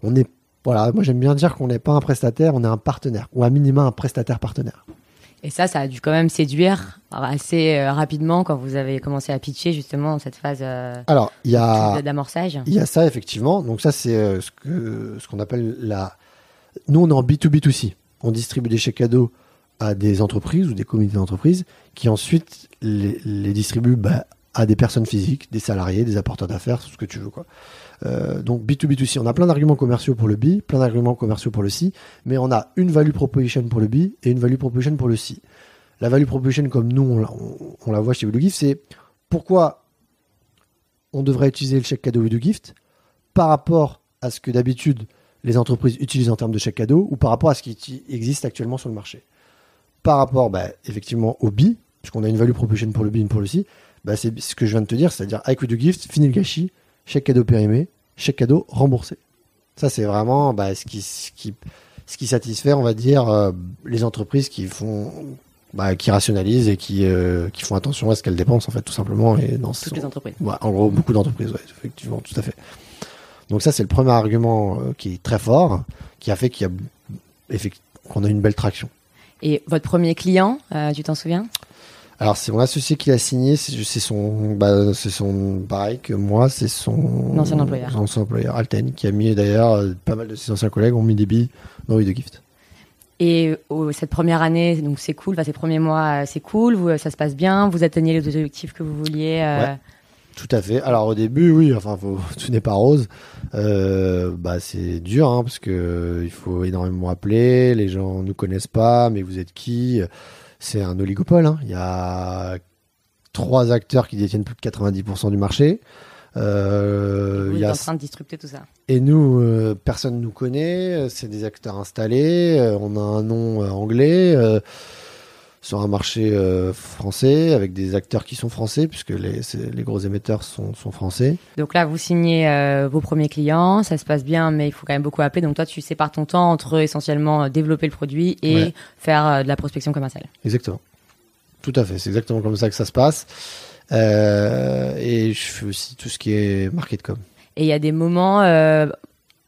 On est, voilà, moi j'aime bien dire qu'on n'est pas un prestataire, on est un partenaire, ou à minima un prestataire partenaire. Et ça, ça a dû quand même séduire assez euh, rapidement quand vous avez commencé à pitcher justement cette phase euh, Alors, il y a d'amorçage. Il y a ça effectivement. Donc ça, c'est euh, ce que ce qu'on appelle la. Nous, on est en B2B2C. On distribue des chèques cadeaux à des entreprises ou des comités d'entreprise qui ensuite les, les distribuent bah, à des personnes physiques, des salariés, des apporteurs d'affaires, tout ce que tu veux quoi. Euh, donc B2B2C, on a plein d'arguments commerciaux pour le B, plein d'arguments commerciaux pour le C, mais on a une value proposition pour le B et une value proposition pour le C. La value proposition, comme nous, on, la voit chez Voodoo Gift, c'est pourquoi on devrait utiliser le chèque cadeau Voodoo Gift par rapport à ce que d'habitude les entreprises utilisent en termes de chèque cadeau ou par rapport à ce qui existe actuellement sur le marché. Par rapport, bah, effectivement, au B, puisqu'on a une value proposition pour le B et pour le C, bah, c'est ce que je viens de te dire, c'est-à-dire avec Voodoo Gift, fini le gâchis, chèque cadeau périmé, chèque cadeau remboursé. Ça, c'est vraiment bah, ce, qui, ce, qui, ce qui satisfait, on va dire, euh, les entreprises qui font, bah, qui rationalisent et qui, euh, qui font attention à ce qu'elles dépensent, en fait, tout simplement. Et dans Toutes les entreprises. en gros, beaucoup d'entreprises, ouais, effectivement, tout à fait. Donc ça, c'est le premier argument euh, qui est très fort, qui a fait qu'il y a, qu'on a une belle traction. Et votre premier client, tu t'en souviens? Alors c'est mon associé qui l'a signé, c'est son, bah, c'est son, pareil que moi, c'est son ancien employeur, ancien employeur Alten, qui a mis d'ailleurs euh, pas mal de ses anciens collègues ont mis des billes dans de Gift. Et cette première année, donc c'est cool, enfin, ces premiers mois, euh, c'est cool, vous, ça se passe bien, vous atteignez les objectifs que vous vouliez. Euh... tout à fait. Alors au début, oui, enfin, faut, tout n'est pas rose. Euh, bah, c'est dur, hein, parce que il faut énormément appeler, les gens nous connaissent pas, mais vous êtes qui? C'est un oligopole. Hein. Il y a trois acteurs qui détiennent plus de 90% du marché. Euh, il y a... en train de distribuer tout ça. Et nous, euh, personne ne nous connaît. C'est des acteurs installés. Euh, on a un nom euh, anglais sur un marché français avec des acteurs qui sont français puisque les, les gros émetteurs sont, sont, français. Donc là, vous signez vos premiers clients, ça se passe bien, mais il faut quand même beaucoup appeler. Donc toi, tu sépares ton temps entre essentiellement développer le produit et faire de la prospection commerciale. Exactement. Tout à fait. C'est exactement comme ça que ça se passe. Euh, et je fais aussi tout ce qui est market com. Et il y a des moments euh,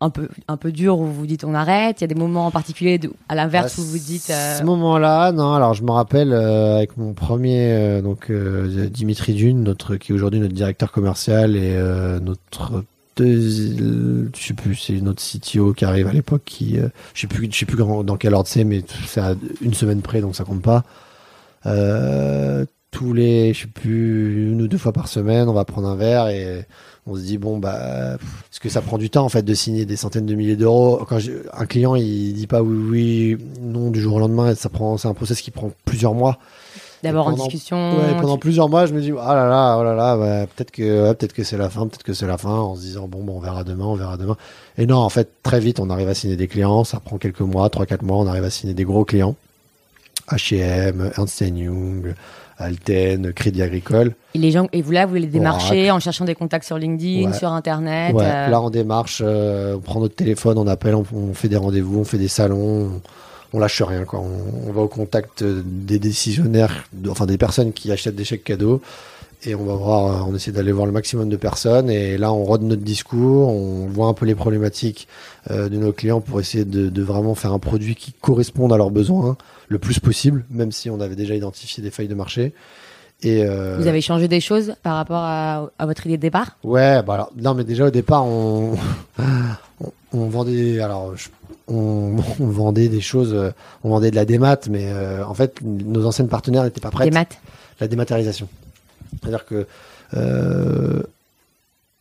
un peu un peu durs où vous dites on arrête. Il y a des moments en particulier à l'inverse où vous dites. Euh... Ce moment-là, non. Alors je me rappelle euh, avec mon premier euh, donc Dimitri Dune, notre qui est aujourd'hui notre directeur commercial et notre je sais plus, c'est notre CTO qui arrive à l'époque qui, je sais plus, je sais plus dans quel ordre c'est, mais c'est à une semaine près, donc ça compte pas. Tous les, je sais plus, une ou deux fois par semaine, on va prendre un verre et on se dit bon bah parce que ça prend du temps en fait de signer des centaines de milliers d'euros. Quand un client il dit pas oui oui non du jour au lendemain, ça prend c'est un process qui prend plusieurs mois. D'abord en discussion. Ouais, pendant plusieurs mois, je me dis ah là là oh là là bah, peut-être que peut-être que c'est la fin, peut-être que c'est la fin en se disant bon bon on verra demain, on verra demain. Et non en fait très vite on arrive à signer des clients, ça prend quelques mois, trois quatre mois, on arrive à signer des gros clients. H&M, Ernst Young, Alten, Crédit Agricole. Et les gens, et vous là, vous les démarchez en cherchant des contacts sur LinkedIn, sur Internet. Euh. Là, on démarche, euh, on prend notre téléphone, on appelle, on, fait des rendez-vous, on fait des salons, on, lâche rien. Quoi. On, va au contact des décisionnaires, enfin des personnes qui achètent des chèques cadeaux. Et on va voir, euh, on essaie d'aller voir le maximum de personnes. Et là, on rôde notre discours, on voit un peu les problématiques de nos clients pour essayer de, de, vraiment faire un produit qui corresponde à leurs besoins le plus possible, même si on avait déjà identifié des failles de marché. Et euh, Vous avez changé des choses par rapport à, votre idée de départ? Ouais, bah alors, non, mais déjà au départ, on, on, vendait, alors, on, vendait des choses, on vendait de la démat, mais euh, en fait, nos anciennes partenaires n'étaient pas prêtes. Démat La dématérialisation. C'est-à-dire que euh,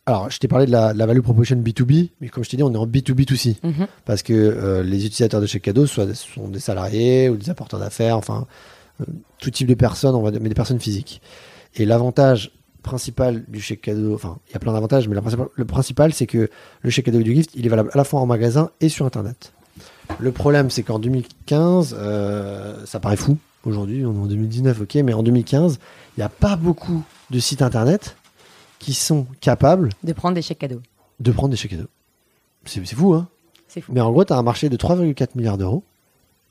alors, je t'ai parlé de la, la, value proposition B2B, mais comme je t'ai dit, on est en B2B2C. Mhm. Parce que euh, les utilisateurs de chèques cadeaux soit, sont des salariés ou des apporteurs d'affaires, enfin, euh, tout type de personnes, on va mais des personnes physiques. Et l'avantage principal du chèque cadeau, enfin, il y a plein d'avantages, mais le principal, c'est que le chèque cadeau du gift, il est valable à la fois en magasin et sur Internet. Le problème, c'est qu'en 2015, euh, ça paraît fou. Aujourd'hui, on est en 2019, ok, mais en 2015, il n'y a pas beaucoup de sites Internet qui sont capables de prendre des chèques cadeaux. De prendre des chèques cadeaux. C'est fou, hein C'est fou. Mais en gros, tu as un marché de 3,4 milliards d'euros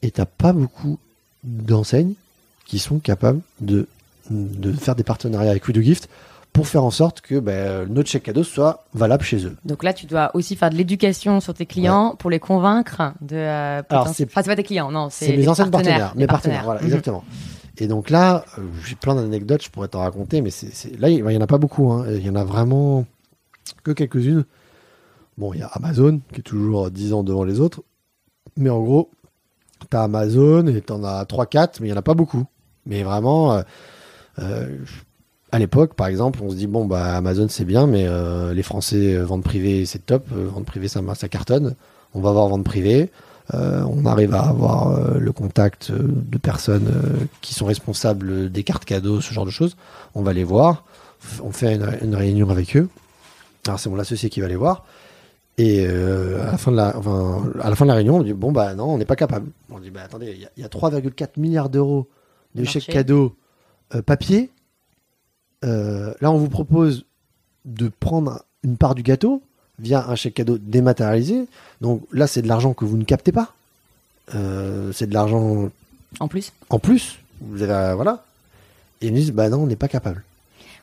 et tu pas beaucoup d'enseignes qui sont capables de, de faire des partenariats avec We Gift pour faire en sorte que ben, notre chèque cadeau soit valable chez eux. Donc là, tu dois aussi faire de l'éducation sur tes clients pour les convaincre de. Euh, Alors c'est enfin, pas tes clients, non, c'est mes anciens partenaires, mes partenaires, voilà, mhm. exactement. Et donc là, euh, j'ai plein d'anecdotes, je pourrais t'en raconter, mais c'est là, il y en a pas beaucoup. Hein. Il y en a vraiment que quelques-unes. Bon, il y a Amazon qui est toujours 10 ans devant les autres, mais en gros, tu as Amazon et tu en as 3-4, mais il y en a pas beaucoup. Mais vraiment. Euh, à l'époque, par exemple, on se dit bon bah Amazon c'est bien, mais euh, les Français euh, vente privée c'est top, euh, vente privée ça, ça cartonne. On va voir vente privée. on arrive à avoir le contact de personnes qui sont responsables des cartes cadeaux, ce genre de choses. On va les voir. On fait une, réunion avec eux. Alors c'est mon associé qui va les voir. Et à, la fin de la, enfin, à la fin de la réunion, on dit bon bah non, on n'est pas capable. On dit bah attendez, il y a, 3,4 milliards d'euros de chèques cadeaux papier euh, là, on vous propose de prendre une part du gâteau via un chèque cadeau dématérialisé. Donc là, c'est de l'argent que vous ne captez pas. Euh, c'est de l'argent. En plus En plus. Vous avez, voilà. Et ils disent, bah non, on n'est pas capable.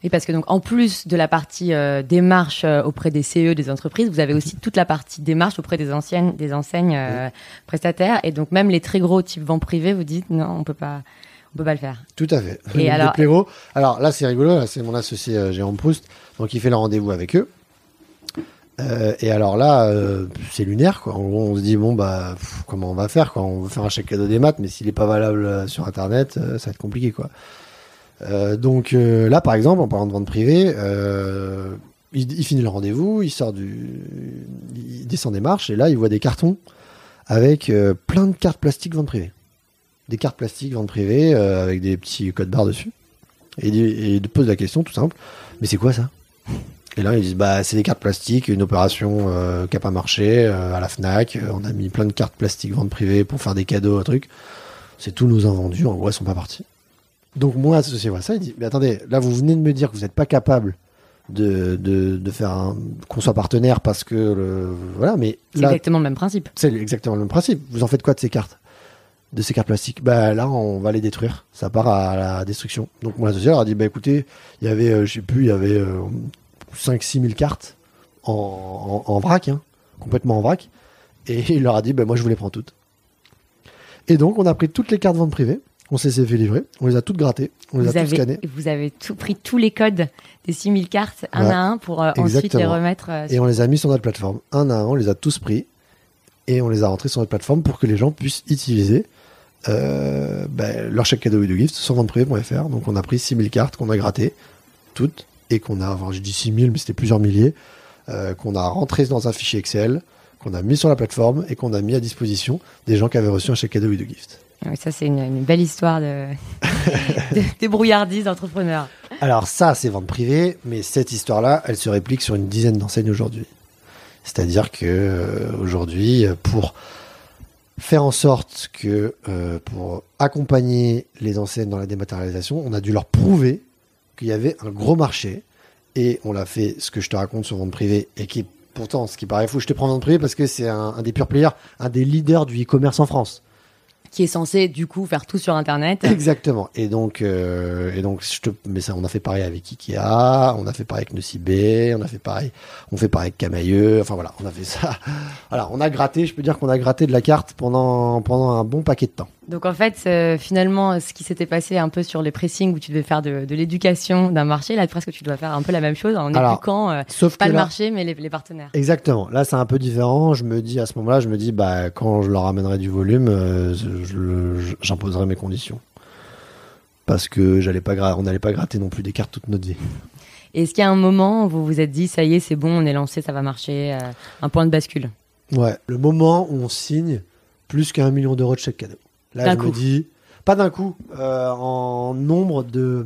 Oui, parce que donc en plus de la partie euh, démarche auprès des CE des entreprises, vous avez aussi toute la partie démarche auprès des anciennes, des enseignes prestataires, et donc même les très gros types ventes privés, vous dites non, on peut pas on peut pas le faire. Tout à fait. Et alors, alors là, c'est rigolo. c'est mon associé euh, Jérôme Proust, donc il fait le rendez-vous avec eux. Euh, et alors là, euh, c'est lunaire. Quoi. En gros, on se dit bon bah comment on va faire quoi? On veut faire un chèque cadeau des maths, mais s'il est pas valable sur Internet, ça va être compliqué quoi. donc là, par exemple, en parlant de vente privée, il, il, finit le rendez-vous, il sort du, il descend des marches et là, il voit des cartons avec plein de cartes plastiques vente privée des cartes plastiques vente privée euh, avec des petits codes barres dessus. Et, il pose la question tout simple, mais c'est quoi ça? Et là ils disent bah c'est des cartes plastiques, une opération euh, qui n'a pas marché euh, à la Fnac. On a mis plein de cartes plastiques vente privée pour faire des cadeaux, un truc. C'est tous nos invendus, en gros ils sont pas partis. Donc moi associé à ça, il dit mais attendez, là vous venez de me dire que vous n'êtes pas capable de, de, faire un, qu'on soit partenaire parce que voilà mais c'est exactement le même principe. C'est exactement le même principe. Vous en faites quoi de ces cartes? De ces cartes plastiques bah là on va les détruire. Ça part à la destruction. Donc mon associé a dit bah écoutez il y avait euh, je sais plus il y avait 5 6 000 cartes en, en, vrac hein, complètement en vrac. Et il leur a dit bah moi je vous les prends toutes. Et donc on a pris toutes les cartes vente privée on s'est fait livrer. On les a toutes grattées. On les a toutes scannées. vous avez tout pris tous les codes des 6000 cartes un à un pour euh, ensuite les remettre euh, et on les a mis sur notre plateforme. Un à un on les a tous pris. Et on les a rentrés sur notre plateforme pour que les gens puissent utiliser euh, ben, leur chèque cadeau et de gift sur vente-privée.fr. Donc on a pris 6000 cartes qu'on a grattées, toutes, et qu'on a, enfin je dis 6000, mais c'était plusieurs milliers, euh, qu'on a rentré dans un fichier Excel, qu'on a mis sur la plateforme et qu'on a mis à disposition des gens qui avaient reçu un chèque cadeau et de gift. ça, c'est une, belle histoire de, de débrouillardise d'entrepreneurs. Alors ça, c'est vente privée, mais cette histoire-là, elle se réplique sur une dizaine d'enseignes aujourd'hui. C'est-à-dire que euh, aujourd'hui, pour faire en sorte que euh, pour accompagner les enseignes dans la dématérialisation, on a dû leur prouver qu'il y avait un gros marché. Et on l'a fait, ce que je te raconte sur vente privée, et qui pourtant, ce qui paraît fou, je te prends vente privée parce que c'est un, un, des pure players, un des leaders du e-commerce en France qui est censé du coup faire tout sur internet. Exactement. Et donc, euh, et donc, je te, mais ça, on a fait pareil avec Ikea, on a fait pareil avec Nocibé, on a fait pareil, on fait pareil avec Camailleux. Enfin voilà, on a fait ça. Voilà, on a gratté. Je peux dire qu'on a gratté de la carte pendant pendant un bon paquet de temps. Donc en fait, euh, finalement, ce qui s'était passé un peu sur les pressings où tu devais faire de, l'éducation d'un marché, là presque tu dois faire un peu la même chose en éduquant euh, pas le marché mais les, partenaires. Exactement. Là, c'est un peu différent. Je me dis à ce moment-là, je me dis bah quand je leur amènerai du volume, euh, j'imposerai mes conditions parce que j'allais pas on n'allait pas gratter non plus des cartes toute notre vie. Est-ce qu'il y a un moment où vous vous êtes dit ça y est, c'est bon, on est lancé, ça va marcher, un point de bascule? Ouais, le moment où on signe plus qu'un million d'euros de chèque cadeau. Là, je me dis, pas d'un coup, euh, en nombre de,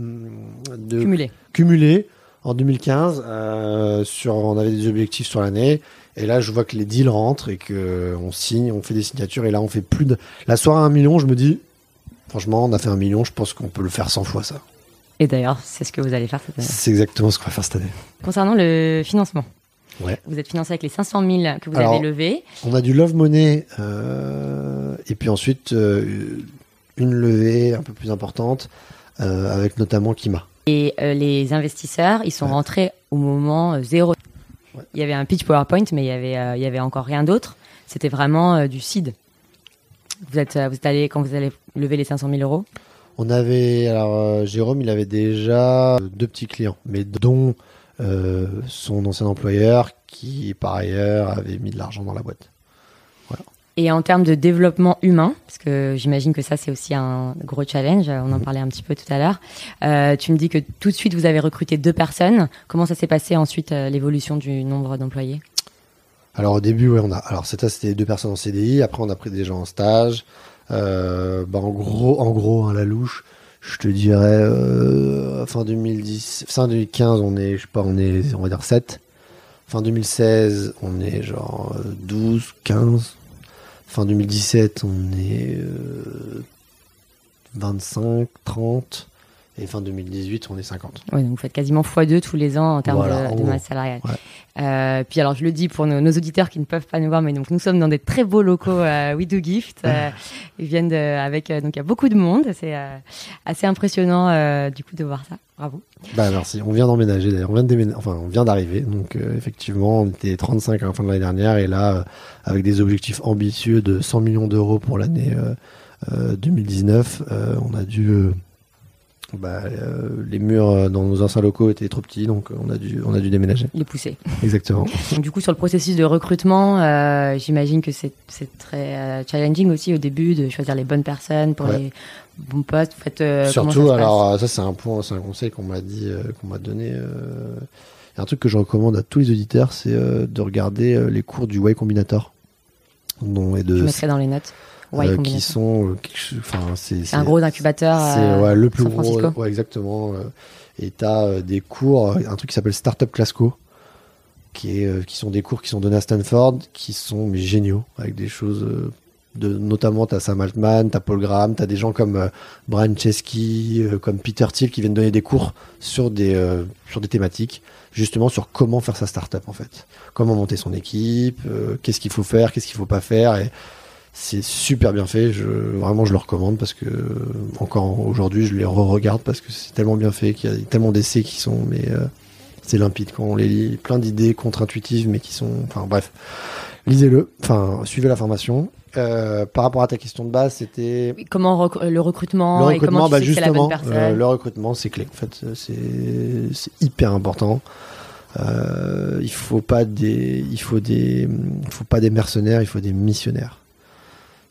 de cumulé. en 2015. Euh, sur, on avait des objectifs sur l'année. Et là, je vois que les deals rentrent et qu'on signe, on fait des signatures. Et là, on fait plus de. La soirée à un million, je me dis, franchement, on a fait un million, je pense qu'on peut le faire 100 fois ça. Et d'ailleurs, c'est ce que vous allez faire cette année. C'est exactement ce qu'on va faire cette année. Concernant le financement, Ouais. Vous êtes financé avec les 500 000 que vous avez levés. On a du Love Money euh, et puis ensuite euh, une levée un peu plus importante euh, avec notamment Kima. Et les investisseurs, ils sont rentrés au moment zéro. Il y avait un pitch PowerPoint, mais il y avait, il y avait encore rien d'autre. C'était vraiment du seed. Vous êtes, vous êtes allé quand vous allez lever les 500 000 euros? On avait, alors Jérôme, il avait déjà deux petits clients, mais dont son ancien employeur qui, par ailleurs, avait mis de l'argent dans la boîte. Et en termes de développement humain, parce que j'imagine que ça c'est aussi un gros challenge, on en mhm. parlait un petit peu tout à l'heure. Euh, tu me dis que tout de suite vous avez recruté deux personnes. Comment ça s'est passé ensuite euh, l'évolution du nombre d'employés? Alors au début, ouais, on a. Alors c'était deux personnes en CDI. Après on a pris des gens en stage. Euh, bah, en gros, en gros, hein, la louche, je te dirais fin 2010, fin 2015, on est, je sais pas, on est, on va dire 7. Fin 2016, on est genre 12, 15. Fin 2017, on est 25, euh, 30. Et fin 2018, on est 50. Oui, donc vous faites quasiment x2 tous les ans en termes de, masse salariale. Euh, puis alors, je le dis pour nos, auditeurs qui ne peuvent pas nous voir, mais donc nous sommes dans des très beaux locaux à We Do Gift. Euh, ils viennent de, avec, donc il y a beaucoup de monde. C'est assez impressionnant du coup de voir ça. Bravo. Bah merci. On vient d'emménager d'ailleurs. On vient de enfin on vient d'arriver. Donc effectivement, on était 35 à la fin de l'année dernière et là, avec des objectifs ambitieux de 100 millions d'euros pour l'année 2019, on a dû bah, euh, les murs euh, dans nos anciens locaux étaient trop petits, donc on a dû, on a dû déménager. Les pousser. Exactement. donc, du coup, sur le processus de recrutement, euh, j'imagine que c'est très challenging aussi au début de choisir les bonnes personnes pour les bons postes. Faites, Surtout, ça alors ça c'est un point, c'est un conseil qu'on m'a dit, qu'on m'a donné. un truc que je recommande à tous les auditeurs, c'est de regarder les cours du Y Combinator. Dont, et de, je mettrai dans les notes. Euh, qui sont, euh, enfin, c'est un gros incubateur. C'est euh, le plus gros. Ouais, exactement. et tu as des cours, un truc qui s'appelle Startup Classco, qui, est, qui sont des cours qui sont donnés à Stanford, qui sont mais, géniaux, avec des choses de, notamment tu as Sam Altman, tu as Paul Graham, tu as des gens comme Brian Chesky, comme Peter Thiel qui viennent donner des cours sur des, sur des thématiques, justement sur comment faire sa startup en fait. Comment monter son équipe, qu'est-ce qu'il faut faire, qu'est-ce qu'il faut pas faire. Et c'est super bien fait. Je, vraiment, je le recommande parce que encore aujourd'hui, je les re-regarde parce que c'est tellement bien fait qu'il y a tellement d'essais qui sont, mais euh, c'est limpide quand on les lit. Plein d'idées contre-intuitives, mais qui sont, enfin bref, lisez-le. Enfin, suivez la formation. Euh, par rapport à ta question de base, c'était comment le recrutement, le recrutement, bah, justement, euh, le recrutement, c'est clé. En fait, c'est hyper important. il faut pas des, il faut des, il faut pas des mercenaires, il faut des missionnaires.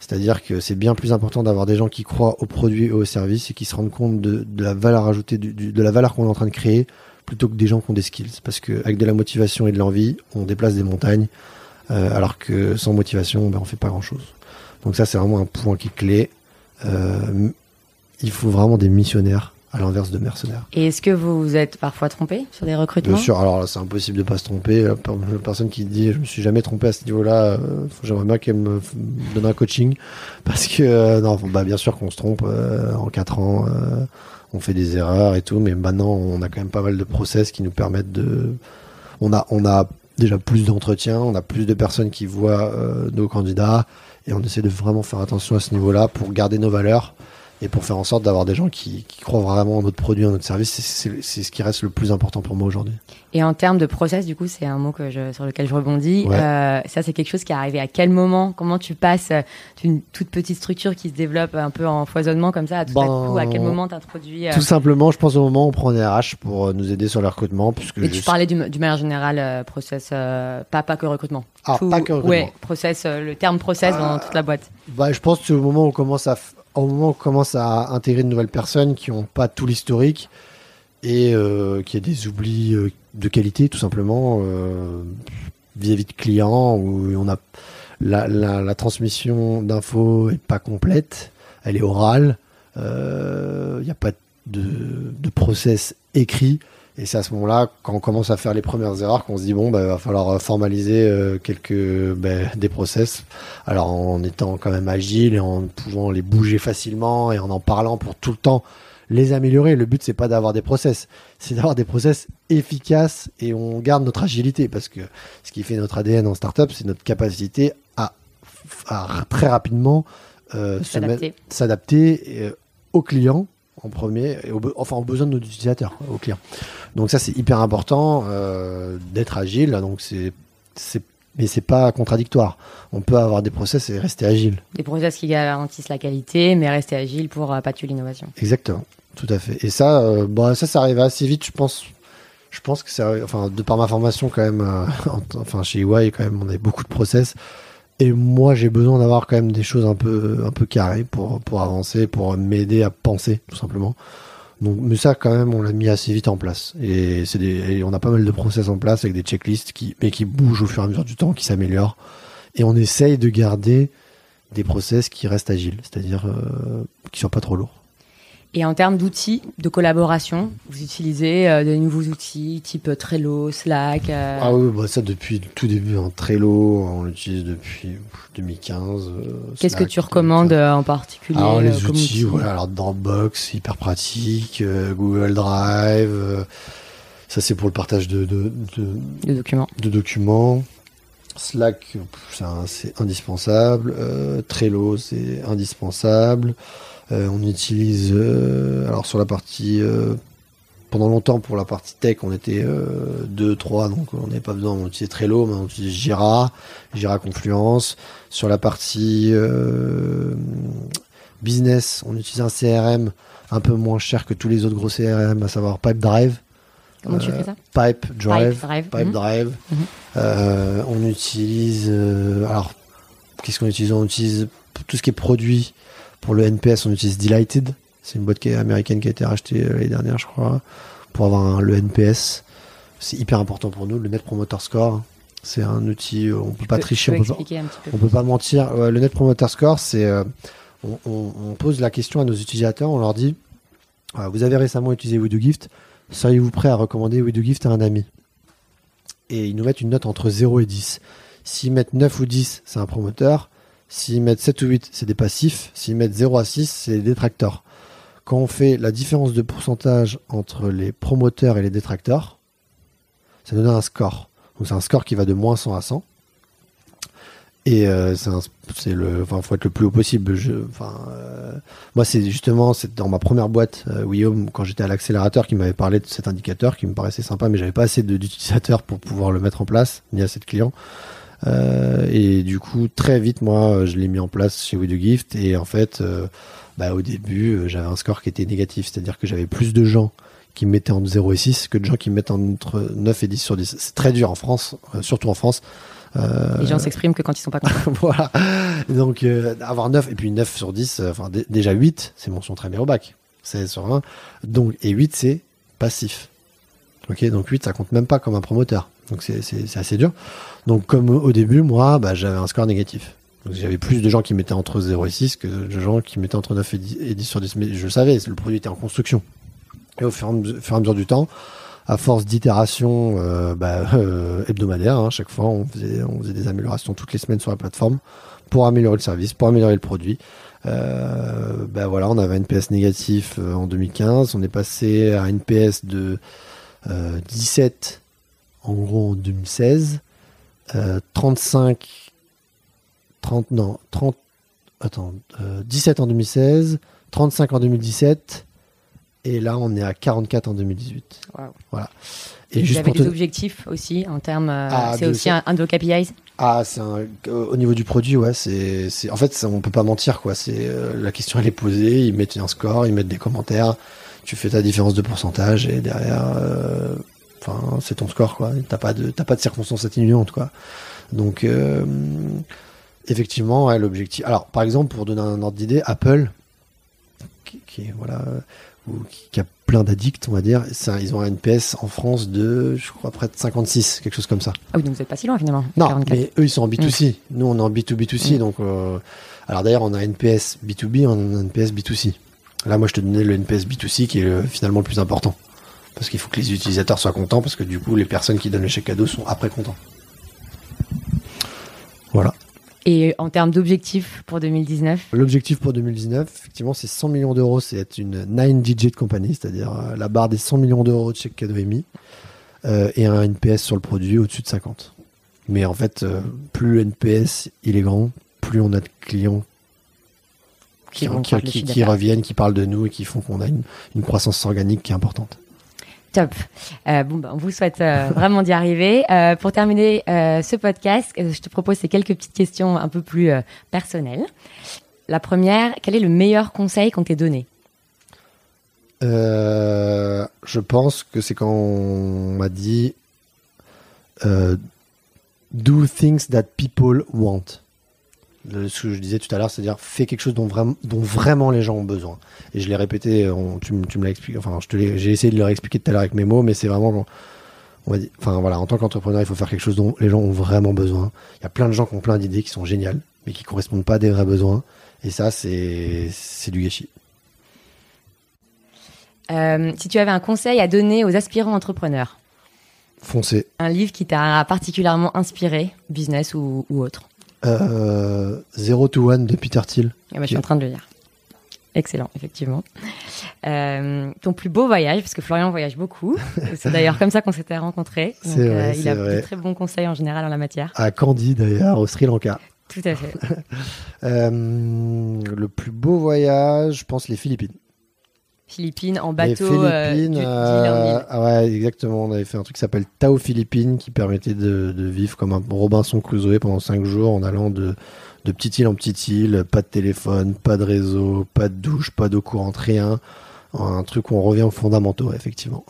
C'est-à-dire que c'est bien plus important d'avoir des gens qui croient aux produits et aux services et qui se rendent compte de, la valeur ajoutée, de la valeur qu'on est en train de créer, plutôt que des gens qui ont des skills. Parce qu'avec de la motivation et de l'envie, on déplace des montagnes, euh, alors que sans motivation, ben, on fait pas grand-chose. Donc ça, c'est vraiment un point qui est clé. Euh, il faut vraiment des missionnaires à l'inverse de mercenaires. Et est-ce que vous vous êtes parfois trompé sur des recrutements? Bien sûr, alors là, c'est impossible de pas se tromper. La personne qui dit je me suis jamais trompé à ce niveau-là, euh, j'aimerais bien qu'elle me donne un coaching. Parce que, euh, non, bah, bien sûr qu'on se trompe euh, en 4 ans, on fait des erreurs et tout, mais maintenant, on a quand même pas mal de process qui nous permettent de. On a, on a déjà plus d'entretiens, on a plus de personnes qui voient nos candidats et on essaie de vraiment faire attention à ce niveau-là pour garder nos valeurs et pour faire en sorte d'avoir des gens qui, croient vraiment en notre produit, en notre service, c'est ce qui reste le plus important pour moi aujourd'hui. Et en termes de process, du coup, c'est un mot que je, sur lequel je rebondis. Euh, ça, c'est quelque chose qui est arrivé à quel moment? Comment tu passes d'une toute petite structure qui se développe un peu en foisonnement comme ça à tout à coup À quel ben, moment tu introduis euh, Tout simplement, je pense au moment où on prend des RH pour euh, nous aider sur le recrutement. Puisque Et tu parlais du, du manière générale, process, pas, pas que recrutement. Ah, pas que recrutement. Oui, process, le terme process dans toute la boîte. Bah, je pense que au moment où on commence à au moment où on commence à intégrer de nouvelles personnes qui n'ont pas tout l'historique et euh, qui a des oublis euh, de qualité tout simplement euh, vis-à-vis de clients où on a la, transmission d'infos est pas complète, elle est orale, il n'y a pas de process écrit et c'est à ce moment-là, quand on commence à faire les premières erreurs, qu'on se dit bon, bah, va falloir formaliser euh, quelques bah, des process. Alors en étant quand même agile et en pouvant les bouger facilement et en en parlant pour tout le temps les améliorer. Le but c'est pas d'avoir des process, c'est d'avoir des process efficaces et on garde notre agilité parce que ce qui fait notre ADN en startup, c'est notre capacité à, à très rapidement euh, s'adapter euh, aux clients en premier, et enfin aux besoins de nos utilisateurs, aux clients. Donc ça c'est hyper important euh, d'être agile. Donc c'est mais c'est pas contradictoire. On peut avoir des process et rester agile. Des process qui garantissent la qualité, mais rester agile pour euh, pas tuer l'innovation. Exactement, tout à fait. Et ça, euh, bon, ça, ça arrive assez vite, je pense. Je pense que c'est, enfin, de par ma formation quand même, euh, enfin chez EY quand même, on a beaucoup de process. Et moi, j'ai besoin d'avoir quand même des choses un peu, un peu carrées pour, pour avancer, pour m'aider à penser, tout simplement. Donc, mais ça, quand même, on l'a mis assez vite en place. Et, c'est on a pas mal de process en place avec des checklists qui, mais qui bougent au fur et à mesure du temps, qui s'améliorent. Et on essaye de garder des process qui restent agiles, c'est-à-dire euh, qui soient pas trop lourds. Et en termes d'outils de collaboration, vous utilisez euh, de nouveaux outils type Trello, Slack euh Ah oui, bah ça depuis le tout début. Hein. Trello, on l'utilise depuis 2015. Euh, Qu'est-ce que tu recommandes en particulier Alors les outils, voilà, alors Dropbox, hyper pratique, Google Drive, ça c'est pour le partage de, de, de, documents. De documents. Slack, c'est indispensable. Trello, c'est indispensable. Euh, on utilise, euh, alors sur la partie, euh, pendant longtemps pour la partie tech, on était 2, 3, donc on n'avait pas besoin, on utilisait Trello, mais on utilise Jira, Jira Confluence. Sur la partie business, on utilise un CRM un peu moins cher que tous les autres gros CRM, à savoir Pipedrive. Comment tu fais ça Pipe Drive. Pipe Drive. Mhm. Mhm. on utilise. alors, qu'est-ce qu'on utilise? On utilise tout ce qui est produit pour le NPS, on utilise Delighted. C'est une boîte qui est américaine qui a été rachetée euh, l'année dernière, je crois, pour avoir le NPS. C'est hyper important pour nous. Le Net Promoter Score, c'est un outil, euh, on peut pas tricher, on peut pas, peut pas mentir. le Net Promoter Score, c'est euh, on, pose la question à nos utilisateurs, on leur dit vous avez récemment utilisé WeDoGift, seriez-vous prêt à recommander WeDoGift à un ami Et ils nous mettent une note entre 0 et 10. S'ils mettent 9 ou 10, c'est un promoteur. S'ils mettent 7 ou 8, c'est des passifs. S'ils mettent 0 à 6, c'est des détracteurs. Quand on fait la différence de pourcentage entre les promoteurs et les détracteurs, ça donne un score. Donc c'est un score qui va de moins 100 à 100. Et euh, c'est le, enfin, faut être le plus haut possible. Je, enfin, euh, moi, c'est justement, c'est dans ma première boîte, euh, quand j'étais à l'accélérateur, qui m'avait parlé de cet indicateur, qui me paraissait sympa, mais j'avais pas assez d'utilisateurs pour pouvoir le mettre en place, ni assez de clients. Euh, et du coup, très vite, moi, je l'ai mis en place chez We Gift. Et en fait, euh, bah, au début, euh, j'avais un score qui était négatif. C'est-à-dire que j'avais plus de gens qui me mettaient entre 0 et 6 que de gens qui me mettent entre 9 et 10 sur 10. C'est très dur en France, surtout en France. Les gens s'expriment que quand ils sont pas contents. voilà. Donc, avoir 9 et puis 9 sur 10, enfin, déjà 8, c'est mention très bien au bac. C'est sur 1. Donc, et 8, c'est passif. Ok, donc 8, ça compte même pas comme un promoteur. Donc c'est assez dur. Donc comme au début, moi, bah, j'avais un score négatif. Donc j'avais plus de gens qui mettaient entre 0 et 6 que de gens qui mettaient entre 9 et 10, sur 10. Mais je savais, le produit était en construction. Et au fur et à mesure du temps, à force d'itérations euh, bah, euh, hebdomadaires, hein, chaque fois, on faisait, on faisait des améliorations toutes les semaines sur la plateforme pour améliorer le service, pour améliorer le produit. Euh, bah voilà, on avait un NPS négatif euh, en 2015, on est passé à un NPS de 17 en gros en 2016, 35, 30, non, 30, attends, 17 euh, en 2016, 35 en 2017, et là on est à 44 en 2018. Voilà. Et, et juste avez des objectifs aussi en termes, euh, ah, c'est aussi un, de vos KPIs ah, c'est au niveau du produit, ouais, c'est, en fait, on peut pas mentir, quoi. C'est euh, la question, elle est posée. Ils mettent un score, ils mettent des commentaires. Tu fais ta différence de pourcentage et derrière, Enfin, c'est ton score, quoi. T'as pas de, t'as pas de circonstances atténuantes, quoi. Donc, euh, effectivement, ouais, l'objectif. Alors, par exemple, pour donner un ordre d'idée, Apple, qui, est, voilà, ou qui, a plein d'addicts, on va dire, ça, ils ont un NPS en France de, je crois, près de 56, quelque chose comme ça. Ah oui, donc vous n'êtes pas si loin finalement. Non, mais eux, ils sont en B2C. Mm. Nous, on est en B2B2C, mm. donc, euh, alors d'ailleurs, on a un NPS B2B, on a un NPS B2C. Là, moi, je te donnais le NPS B2C qui est euh, finalement le plus important parce qu'il faut que les utilisateurs soient contents, parce que du coup, les personnes qui donnent le chèque cadeau sont après contents. Voilà. Et en termes d'objectifs pour 2019 L'objectif pour 2019, effectivement, c'est 100 millions d'euros. C'est être une 9-digit company, c'est-à-dire euh, la barre des 100 millions d'euros de chèque cadeau émis, euh, et un NPS sur le produit au-dessus de 50. Mais en fait, euh, plus le NPS il est grand, plus on a de clients qui, reviennent, qui parlent de nous et qui font qu'on a une, croissance organique qui est importante. Top. Euh, bon, ben, on vous souhaite euh, vraiment d'y arriver. pour terminer ce podcast, je te propose ces quelques petites questions un peu plus personnelles. La première, quel est le meilleur conseil qu'on t'ait donné? Je pense que c'est quand on m'a dit do things that people want. Ce que je disais tout à l'heure, c'est-à-dire fais quelque chose dont, vraiment, dont vraiment les gens ont besoin. Et je l'ai répété, tu, me l'as expliqué, enfin, j'ai essayé de leur expliquer tout à l'heure avec mes mots, mais c'est vraiment, on va dire, enfin voilà, en tant qu'entrepreneur, il faut faire quelque chose dont les gens ont vraiment besoin. Il y a plein de gens qui ont plein d'idées qui sont géniales, mais qui correspondent pas à des vrais besoins. Et ça, c'est, du gâchis. Euh, si tu avais un conseil à donner aux aspirants entrepreneurs? Foncez. Un livre qui t'a particulièrement inspiré, business ou, autre? euh, Zero to One de Peter Thiel. Ah bah, je suis en train de le lire. Excellent, effectivement. Euh, ton plus beau voyage, parce que Florian voyage beaucoup. C'est d'ailleurs comme ça qu'on s'était rencontrés. Vrai, euh, il a de très bons conseils en général en la matière. À Candy d'ailleurs, au Sri Lanka. Tout à fait. Euh, le plus beau voyage, je pense les Philippines. Philippines en bateau. Euh, Philippines, euh, ah ouais, exactement. On avait fait un truc qui s'appelle Tao Philippines qui permettait de, vivre comme un Robinson Crusoe pendant 5 jours en allant de, de petite île en petite île, pas de téléphone, pas de réseau, pas de douche, pas d'eau courante, rien. Un truc où on revient aux fondamentaux, effectivement.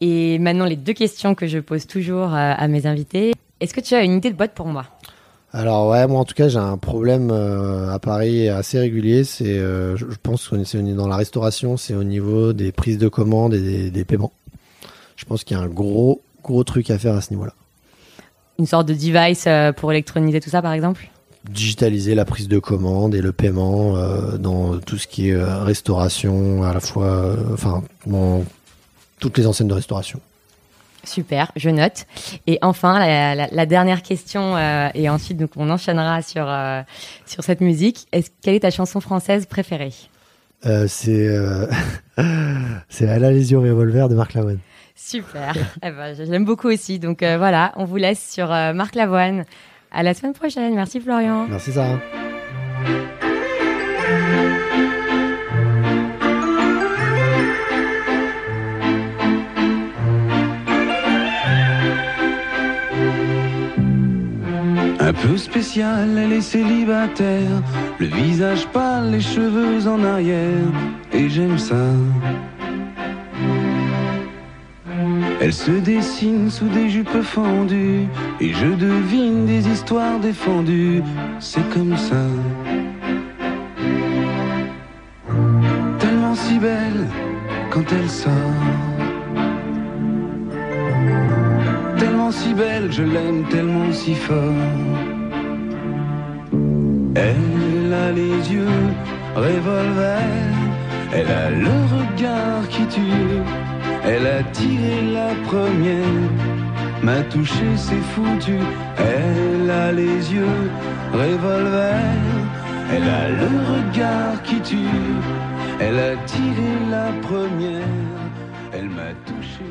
Et maintenant, les deux questions que je pose toujours euh, à mes invités. Est-ce que tu as une idée de boîte pour moi? Alors ouais, moi en tout cas j'ai un problème euh, à Paris assez régulier. C'est, euh, je, pense est dans la restauration, c'est au niveau des prises de commandes et des, paiements. Je pense qu'il y a un gros gros truc à faire à ce niveau-là. Une sorte de device euh, pour électroniser tout ça par exemple? Digitaliser la prise de commande et le paiement dans tout ce qui est restauration, à la fois, enfin dans toutes les enseignes de restauration. Super, je note. Et enfin, la, dernière question, euh, et ensuite donc on enchaînera sur euh, sur cette musique. Est quelle est ta chanson française préférée? Euh, C'est c'est les yeux revolver de Marc Lavoine. Super. eh ben, j'aime beaucoup aussi. Donc voilà, on vous laisse sur Marc Lavoine. À la semaine prochaine. Merci Florian. Merci Sarah. Un peu spécial, elle est célibataire, le visage pâle, les cheveux en arrière, et j'aime ça. Elle se dessine sous des jupes fendues, et je devine des histoires défendues, c'est comme ça. Tellement si belle quand elle sort. Si belle, je l'aime tellement si fort. Elle a les yeux revolver, elle a le regard qui tue, elle a tiré la première, m'a touché, c'est foutu. Elle a les yeux revolver, elle a le regard qui tue, elle a tiré la première, elle m'a touché.